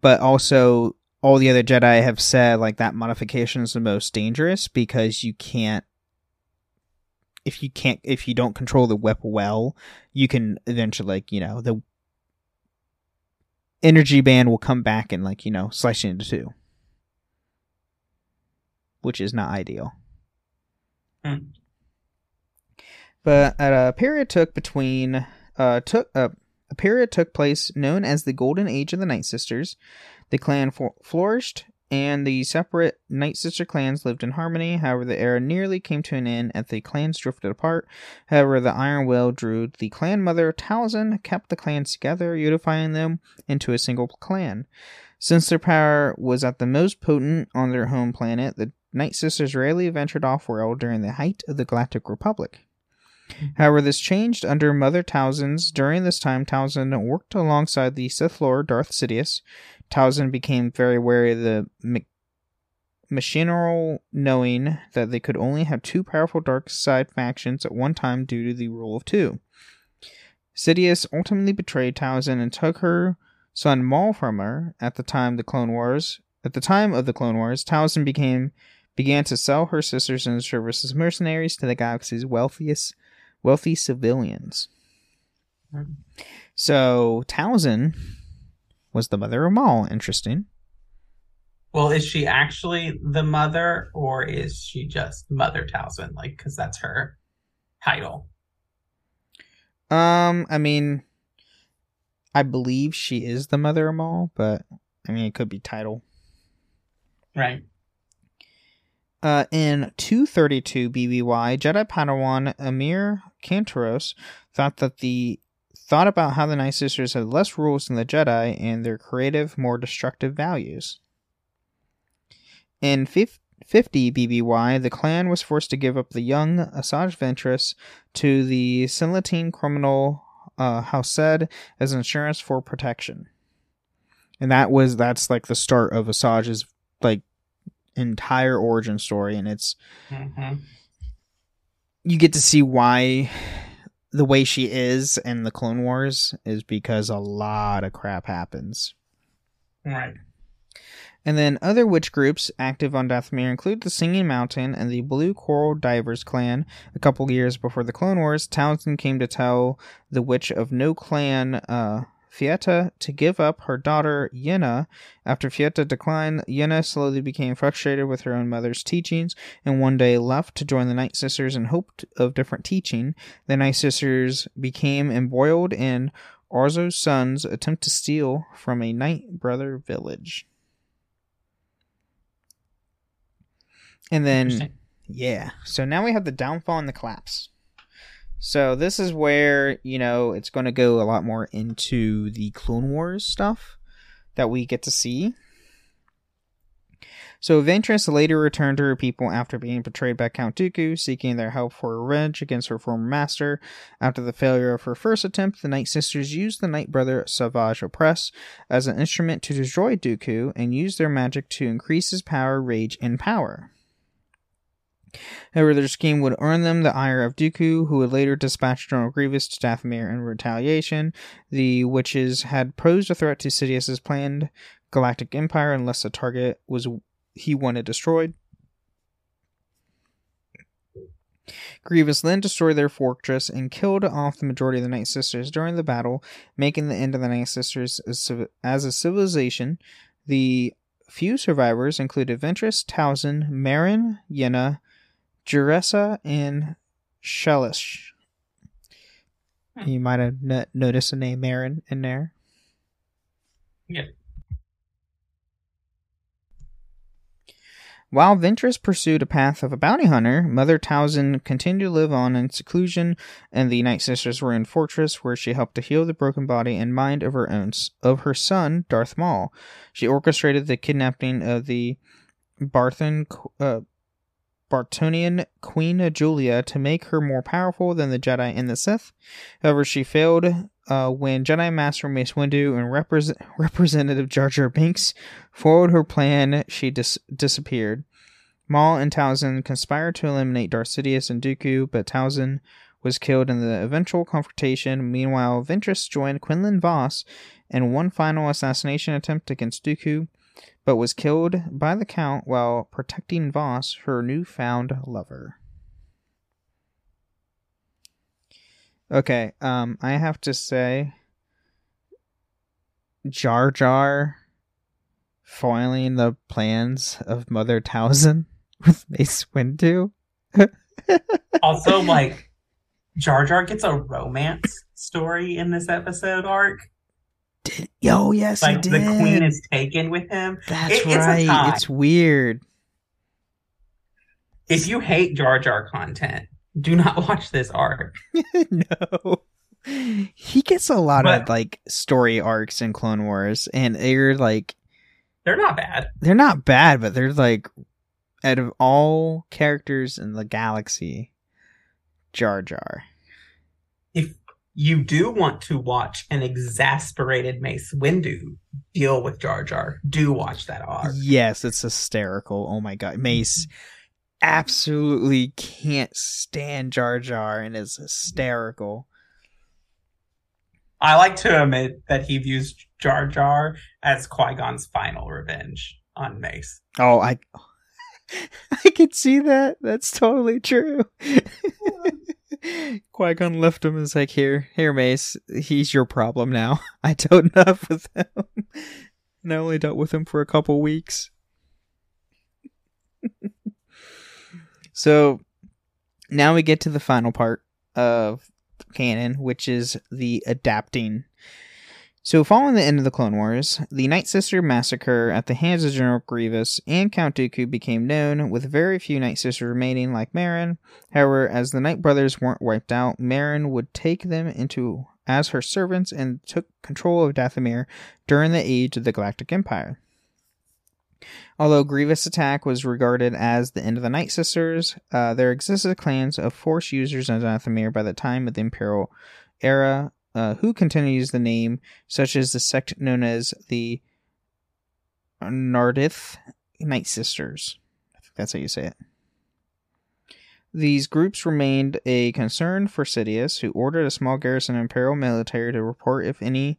[SPEAKER 2] but also all the other Jedi have said like that modification is the most dangerous because you can't. If you can't, if you don't control the whip well, you can eventually, like you know, the energy band will come back and like you know slice you into two which is not ideal
[SPEAKER 3] Hmm.
[SPEAKER 2] but at a period took between uh took uh, a period took place known as the golden age of the night sisters the clan for- flourished and the separate Night Sister clans lived in harmony. However, the era nearly came to an end as the clans drifted apart. However, the Iron Will drew the clan mother Talzin, kept the clans together, unifying them into a single clan. Since their power was at the most potent on their home planet, the Night Sisters rarely ventured off world during the height of the Galactic Republic. Mm-hmm. However, this changed under Mother Talzin's. During this time, Talzin worked alongside the Sith Lord Darth Sidious. Talzin became very wary of the me- machinal knowing that they could only have two powerful dark side factions at one time due to the rule of two. Sidious ultimately betrayed Talzin and took her son Maul from her. At the time the Clone Wars, at the time of the Clone Wars, Talzin became began to sell her sisters and service as mercenaries to the galaxy's wealthiest wealthy civilians. Mm-hmm. So Talzin was the mother of Maul. Interesting.
[SPEAKER 3] Well, is she actually the mother, or is she just Mother Talzin? Like, because that's her title.
[SPEAKER 2] Um, I mean, I believe she is the mother of Maul, but I mean, it could be title.
[SPEAKER 3] Right.
[SPEAKER 2] Uh, in 232 BBY, Jedi Padawan Imri Cantaros thought that the thought about how the Night Sisters had less rules than the Jedi and their creative, more destructive values. In 50 BBY, the clan was forced to give up the young Asajj Ventress to the Silatine criminal uh, Howsed as insurance for protection. And that was that's like the start of Asajj's like entire origin story and it's
[SPEAKER 3] Mm-hmm.
[SPEAKER 2] you get to see why the way she is in the Clone Wars is because a lot of crap happens.
[SPEAKER 3] Right.
[SPEAKER 2] And then other witch groups active on Dathomir include the Singing Mountain and the Blue Coral Divers clan. A couple years before the Clone Wars, Townsend came to tell the Witch of No Clan, uh, Fietta, to give up her daughter Yena. After Fietta declined, Yena slowly became frustrated with her own mother's teachings and one day left to join the Night Sisters in hope of different teaching. The Night Sisters became embroiled in Arzo's son's attempt to steal from a Night Brother village. And then, yeah. So now we have the downfall and the collapse. So this is where, you know, it's going to go a lot more into the Clone Wars stuff that we get to see. So Ventress later returned to her people after being betrayed by Count Dooku, seeking their help for revenge against her former master. After the failure of her first attempt, the Night Sisters used the Night Brother Savage Oppress as an instrument to destroy Dooku and used their magic to increase his power, rage, and power. However, their scheme would earn them the ire of Dooku, who would later dispatch General Grievous to Dathomir in retaliation. The witches had posed a threat to Sidious's planned galactic empire unless the target was he wanted destroyed. Grievous then destroyed their fortress and killed off the majority of the Night Sisters during the battle, making the end of the Night Sisters as, a civilization. The few survivors included Ventress, Towson, Marin, Yenna, Juressa, and Shelish.
[SPEAKER 3] Hmm.
[SPEAKER 2] You might have no- noticed the name Marin in there.
[SPEAKER 3] Yeah.
[SPEAKER 2] While Ventress pursued a path of a bounty hunter, Mother Towson continued to live on in seclusion, and the Night Sisters were in fortress where she helped to heal the broken body and mind of her own of her son Darth Maul. She orchestrated the kidnapping of the Barthan uh, Bartonian Queen Julia to make her more powerful than the Jedi and the Sith. However, she failed uh, when Jedi Master Mace Windu and Repres- Representative Jar Jar Binks foiled her plan. She dis- disappeared. Maul and Towson conspired to eliminate Darth Sidious and Dooku, but Towson was killed in the eventual confrontation. Meanwhile, Ventress joined Quinlan Vos in one final assassination attempt against Dooku, but was killed by the Count while protecting Vos, her newfound lover. Okay, um, I have to say, Jar Jar foiling the plans of Mother Towson with Mace Windu.
[SPEAKER 3] Also, like, Jar Jar gets a romance story in this episode arc.
[SPEAKER 2] Did oh yes,
[SPEAKER 3] like
[SPEAKER 2] he
[SPEAKER 3] the queen is taken with him.
[SPEAKER 2] That's
[SPEAKER 3] It- it's
[SPEAKER 2] right.
[SPEAKER 3] tie.
[SPEAKER 2] It's weird.
[SPEAKER 3] If you hate Jar Jar content, do not watch this arc.
[SPEAKER 2] no. He gets a lot of like story arcs in Clone Wars, and they're like
[SPEAKER 3] They're not bad.
[SPEAKER 2] they're not bad, but they're like out of all characters in the galaxy, Jar Jar.
[SPEAKER 3] You do want to watch an exasperated Mace Windu deal with Jar Jar, do watch that arc.
[SPEAKER 2] Yes, it's hysterical. Oh my god, Mace absolutely can't stand Jar Jar, and is hysterical.
[SPEAKER 3] I like to admit that he views Jar Jar as Qui Gon's final revenge on Mace.
[SPEAKER 2] Oh, I I can see that. That's totally true. Qui Gon left him and is like, "Here, here, Mace. He's your problem now. I dealt enough with him, and I only dealt with him for a couple weeks." so now we get to the final part of canon, which is the adapting. So, following the end of the Clone Wars, the Night Sister massacre at the hands of General Grievous and Count Dooku became known, with very few Night Sisters remaining, like Marin. However, as the Night Brothers weren't wiped out, Marin would take them into as her servants and took control of Dathomir during the age of the Galactic Empire. Although Grievous' attack was regarded as the end of the Night Sisters, uh, there existed clans of Force users in Dathomir by the time of the Imperial era uh, who continues the name, such as the sect known as the Nardith Night Sisters. I think that's how you say it. These groups remained a concern for Sidious, who ordered a small garrison of Imperial military to report if any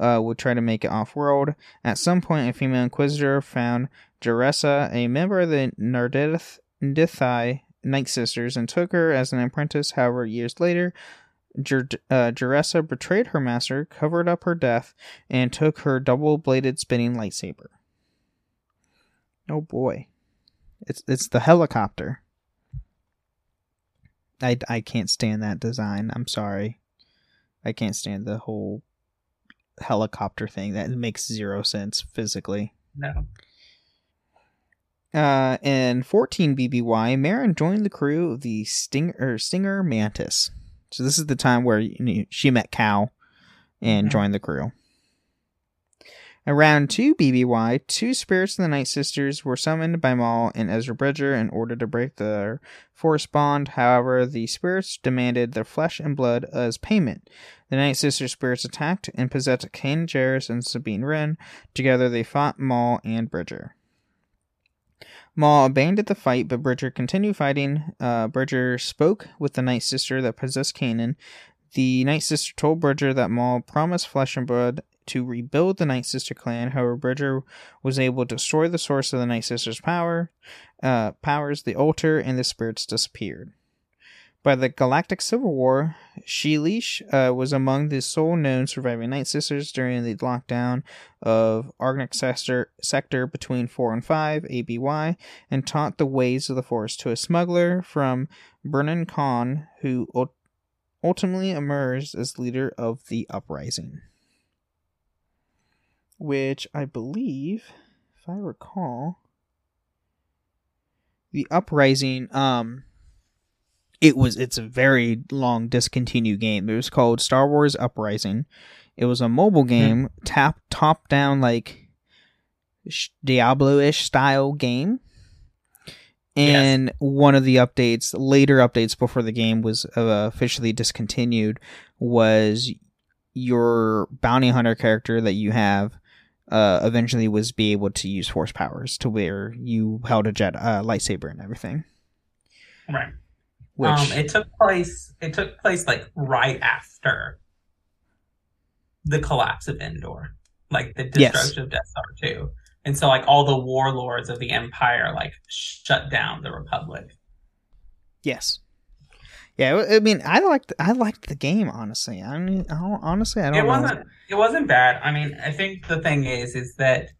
[SPEAKER 2] uh, would try to make it off world. At some point, a female inquisitor found Jaressa, a member of the Nardith Night Sisters, and took her as an apprentice. However, years later, Jer- uh, betrayed her master, covered up her death, and took her double bladed spinning lightsaber. Oh boy. It's it's the helicopter. I, I can't stand that design. I'm sorry. I can't stand the whole helicopter thing. That makes zero sense physically.
[SPEAKER 3] No.
[SPEAKER 2] Uh, in 14 BBY, Marin joined the crew of the Stinger, Stinger Mantis. So this is the time where you know, she met Cal and
[SPEAKER 3] Mhm.
[SPEAKER 2] joined the crew. Around 2 BBY, two spirits of the Night Sisters were summoned by Maul and Ezra Bridger in order to break their force bond. However, the spirits demanded their flesh and blood as payment. The Night Sister spirits attacked and possessed Kanan Jarrus and Sabine Wren. Together, they fought Maul and Bridger. Maul abandoned the fight, but Bridger continued fighting. Uh, Bridger spoke with the Night Sister that possessed Kanan. The Night Sister told Bridger that Maul promised flesh and blood to rebuild the Night Sister clan. However, Bridger was able to destroy the source of the Night Sister's power, uh, powers. The altar and the spirits disappeared. By the Galactic Civil War, Sheelish uh, was among the sole known surviving Night Sisters during the lockdown of Argonic sector, sector between 4 and 5 ABY and taught the ways of the Force to a smuggler from Brennan Khan, who ultimately emerged as leader of the uprising. Which I believe, if I recall, the uprising, um, it was it's a very long discontinued game. It was called Star Wars Uprising. It was a mobile game, tap top down like sh- Diablo-ish style game. And one of the updates, later updates before the game was uh, officially discontinued, was your bounty hunter character that you have uh, eventually was be able to use force powers to where you held a jet uh, lightsaber and everything.
[SPEAKER 3] Right.
[SPEAKER 2] Which
[SPEAKER 3] Um, it took place. It took place like right after the collapse of Endor, like the
[SPEAKER 2] Yes.
[SPEAKER 3] destruction of Death Star two, and so like all the warlords of the Empire like shut down the Republic.
[SPEAKER 2] Yes. Yeah, I mean, I liked I liked the game honestly. I mean, I don't, honestly, I don't
[SPEAKER 3] It
[SPEAKER 2] know.
[SPEAKER 3] wasn't. It wasn't bad. I mean, I think the thing is, is that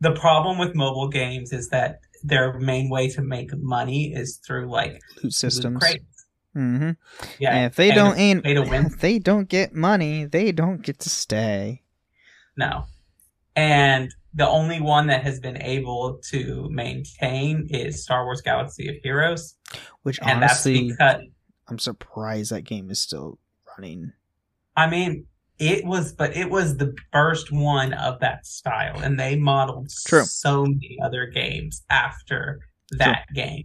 [SPEAKER 3] the problem with mobile games is that their main way to make money is through like
[SPEAKER 2] loot systems.
[SPEAKER 3] loot crates.
[SPEAKER 2] hmm
[SPEAKER 3] Yeah,
[SPEAKER 2] and if they
[SPEAKER 3] pay
[SPEAKER 2] don't
[SPEAKER 3] to,
[SPEAKER 2] ain't,
[SPEAKER 3] pay to win.
[SPEAKER 2] if they don't get money, they don't get to stay.
[SPEAKER 3] No. And the only one that has been able to maintain is Star Wars Galaxy of Heroes.
[SPEAKER 2] Which
[SPEAKER 3] And
[SPEAKER 2] honestly,
[SPEAKER 3] that's because,
[SPEAKER 2] I'm surprised that game is still running.
[SPEAKER 3] I mean, it was, but it was the first one of that style. And they modeled
[SPEAKER 2] True.
[SPEAKER 3] so many other games after that game.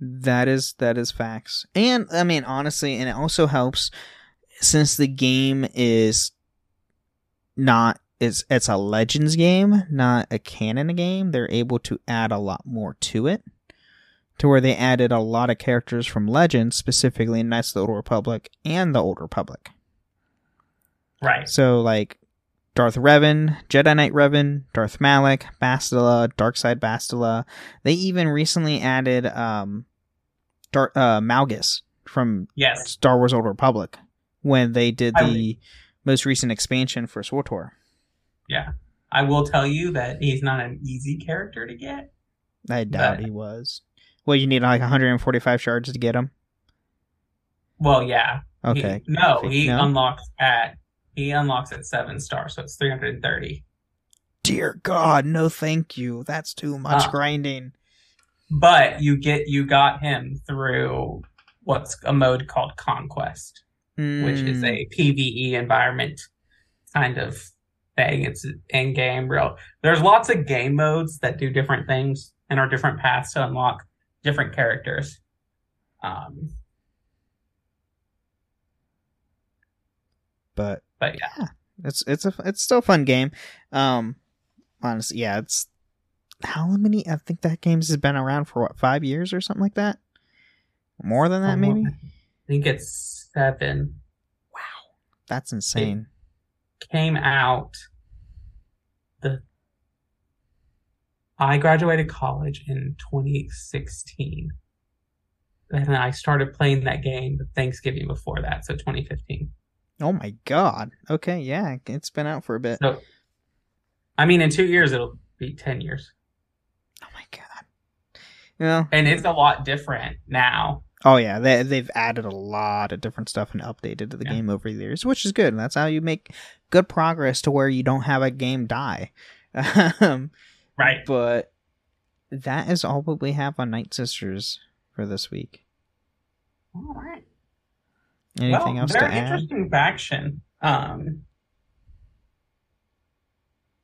[SPEAKER 2] That is that is facts. And I mean honestly, and it also helps since the game is not it's it's a legends game, not a canon game, they're able to add a lot more to it. To where they added a lot of characters from Legends, specifically in Knights of the Old Republic and the Old Republic.
[SPEAKER 3] Right.
[SPEAKER 2] So like Darth Revan, Jedi Knight Revan, Darth Malak, Bastila, Darkside Bastila. They even recently added um Dar- uh Malgus from
[SPEAKER 3] Yes.
[SPEAKER 2] Star Wars Old Republic when they did the most recent expansion for SWTOR.
[SPEAKER 3] Yeah. I will tell you that he's not an easy character to get.
[SPEAKER 2] I doubt
[SPEAKER 3] But-
[SPEAKER 2] he was. Well, you need like 145 shards to get him.
[SPEAKER 3] Well, yeah. He-
[SPEAKER 2] Okay.
[SPEAKER 3] no, he
[SPEAKER 2] No?
[SPEAKER 3] unlocks at he unlocks at seven stars, so it's three hundred and thirty.
[SPEAKER 2] Dear God, no thank you. That's too much
[SPEAKER 3] Ah.
[SPEAKER 2] grinding.
[SPEAKER 3] But you get you got him through what's a mode called Conquest, which is
[SPEAKER 2] Mm,
[SPEAKER 3] a PVE environment kind of thing. It's in game real. There's lots of game modes that do different things and are different paths to unlock different characters. Um,
[SPEAKER 2] but
[SPEAKER 3] but yeah,
[SPEAKER 2] It's it's a it's still a fun game. Um, honestly, yeah, it's how many? I think that games has been around for what five years or something like that. More than that,
[SPEAKER 3] Um,
[SPEAKER 2] maybe.
[SPEAKER 3] I think it's seven.
[SPEAKER 2] Wow, That's insane.
[SPEAKER 3] came out the I graduated college in 2016. And I started playing that game Thanksgiving before that, so 2015.
[SPEAKER 2] Oh my god. Okay, yeah, it's been out for a bit.
[SPEAKER 3] So I mean in 2 years it'll be 10 years.
[SPEAKER 2] Oh my god. Well,
[SPEAKER 3] And it's a lot different now.
[SPEAKER 2] oh yeah, they they've added a lot of different stuff and updated the
[SPEAKER 3] Yeah.
[SPEAKER 2] game over the years, which is good. And That's how you make good progress to where you don't have a game die. um,
[SPEAKER 3] Right.
[SPEAKER 2] but that is all what we have on Night Sisters for this week.
[SPEAKER 3] All right.
[SPEAKER 2] Anything
[SPEAKER 3] well,
[SPEAKER 2] else to
[SPEAKER 3] very
[SPEAKER 2] add?
[SPEAKER 3] interesting faction. Um,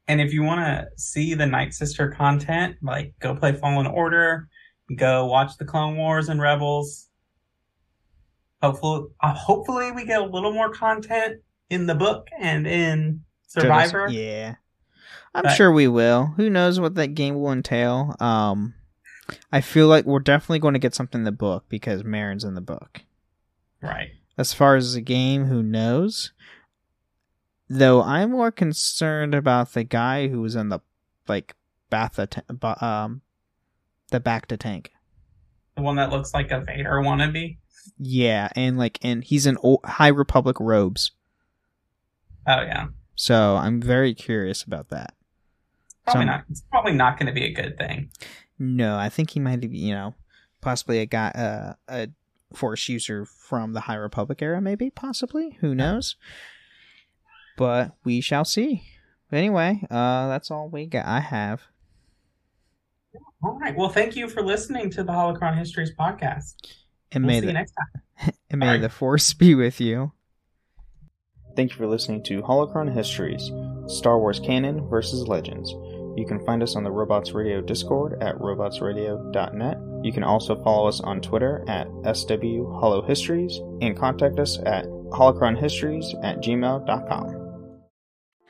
[SPEAKER 3] and if you want to see the Night Sister content, like go play Fallen Order, go watch the Clone Wars and Rebels. Hopefully, uh, hopefully we get a little more content in the book and in Survivor.
[SPEAKER 2] Yeah. I'm
[SPEAKER 3] But-
[SPEAKER 2] sure we will. Who knows what that game will entail? Um I feel like we're definitely going to get something in the book because Marin's in the book.
[SPEAKER 3] Right.
[SPEAKER 2] As far as the game, who knows? Though I'm more concerned about the guy who was in the like Batha ta- um the bacta tank.
[SPEAKER 3] The one that looks like a Vader wannabe.
[SPEAKER 2] Yeah, and like and he's in High Republic robes.
[SPEAKER 3] Oh yeah.
[SPEAKER 2] So I'm very curious about that.
[SPEAKER 3] Probably
[SPEAKER 2] Some-
[SPEAKER 3] not. It's probably not going to be a good thing.
[SPEAKER 2] No, I think he might be, you know, possibly a guy, uh, a force user from the High Republic era, maybe, possibly. Who knows? But we shall see. Anyway, uh, that's all we got. I have.
[SPEAKER 3] All right. Well, thank you for listening to the Holocron Histories podcast.
[SPEAKER 2] And
[SPEAKER 3] We'll
[SPEAKER 2] may
[SPEAKER 3] see
[SPEAKER 2] the,
[SPEAKER 3] you next time.
[SPEAKER 2] and may
[SPEAKER 3] Alright.
[SPEAKER 2] the force be with you. Thank you for listening to Holocron Histories Star Wars Canon versus Legends. You can find us on the Robots Radio Discord at robotsradio.net. You can also follow us on Twitter at SW Holo Histories and contact us at holocronhistories at gmail.com.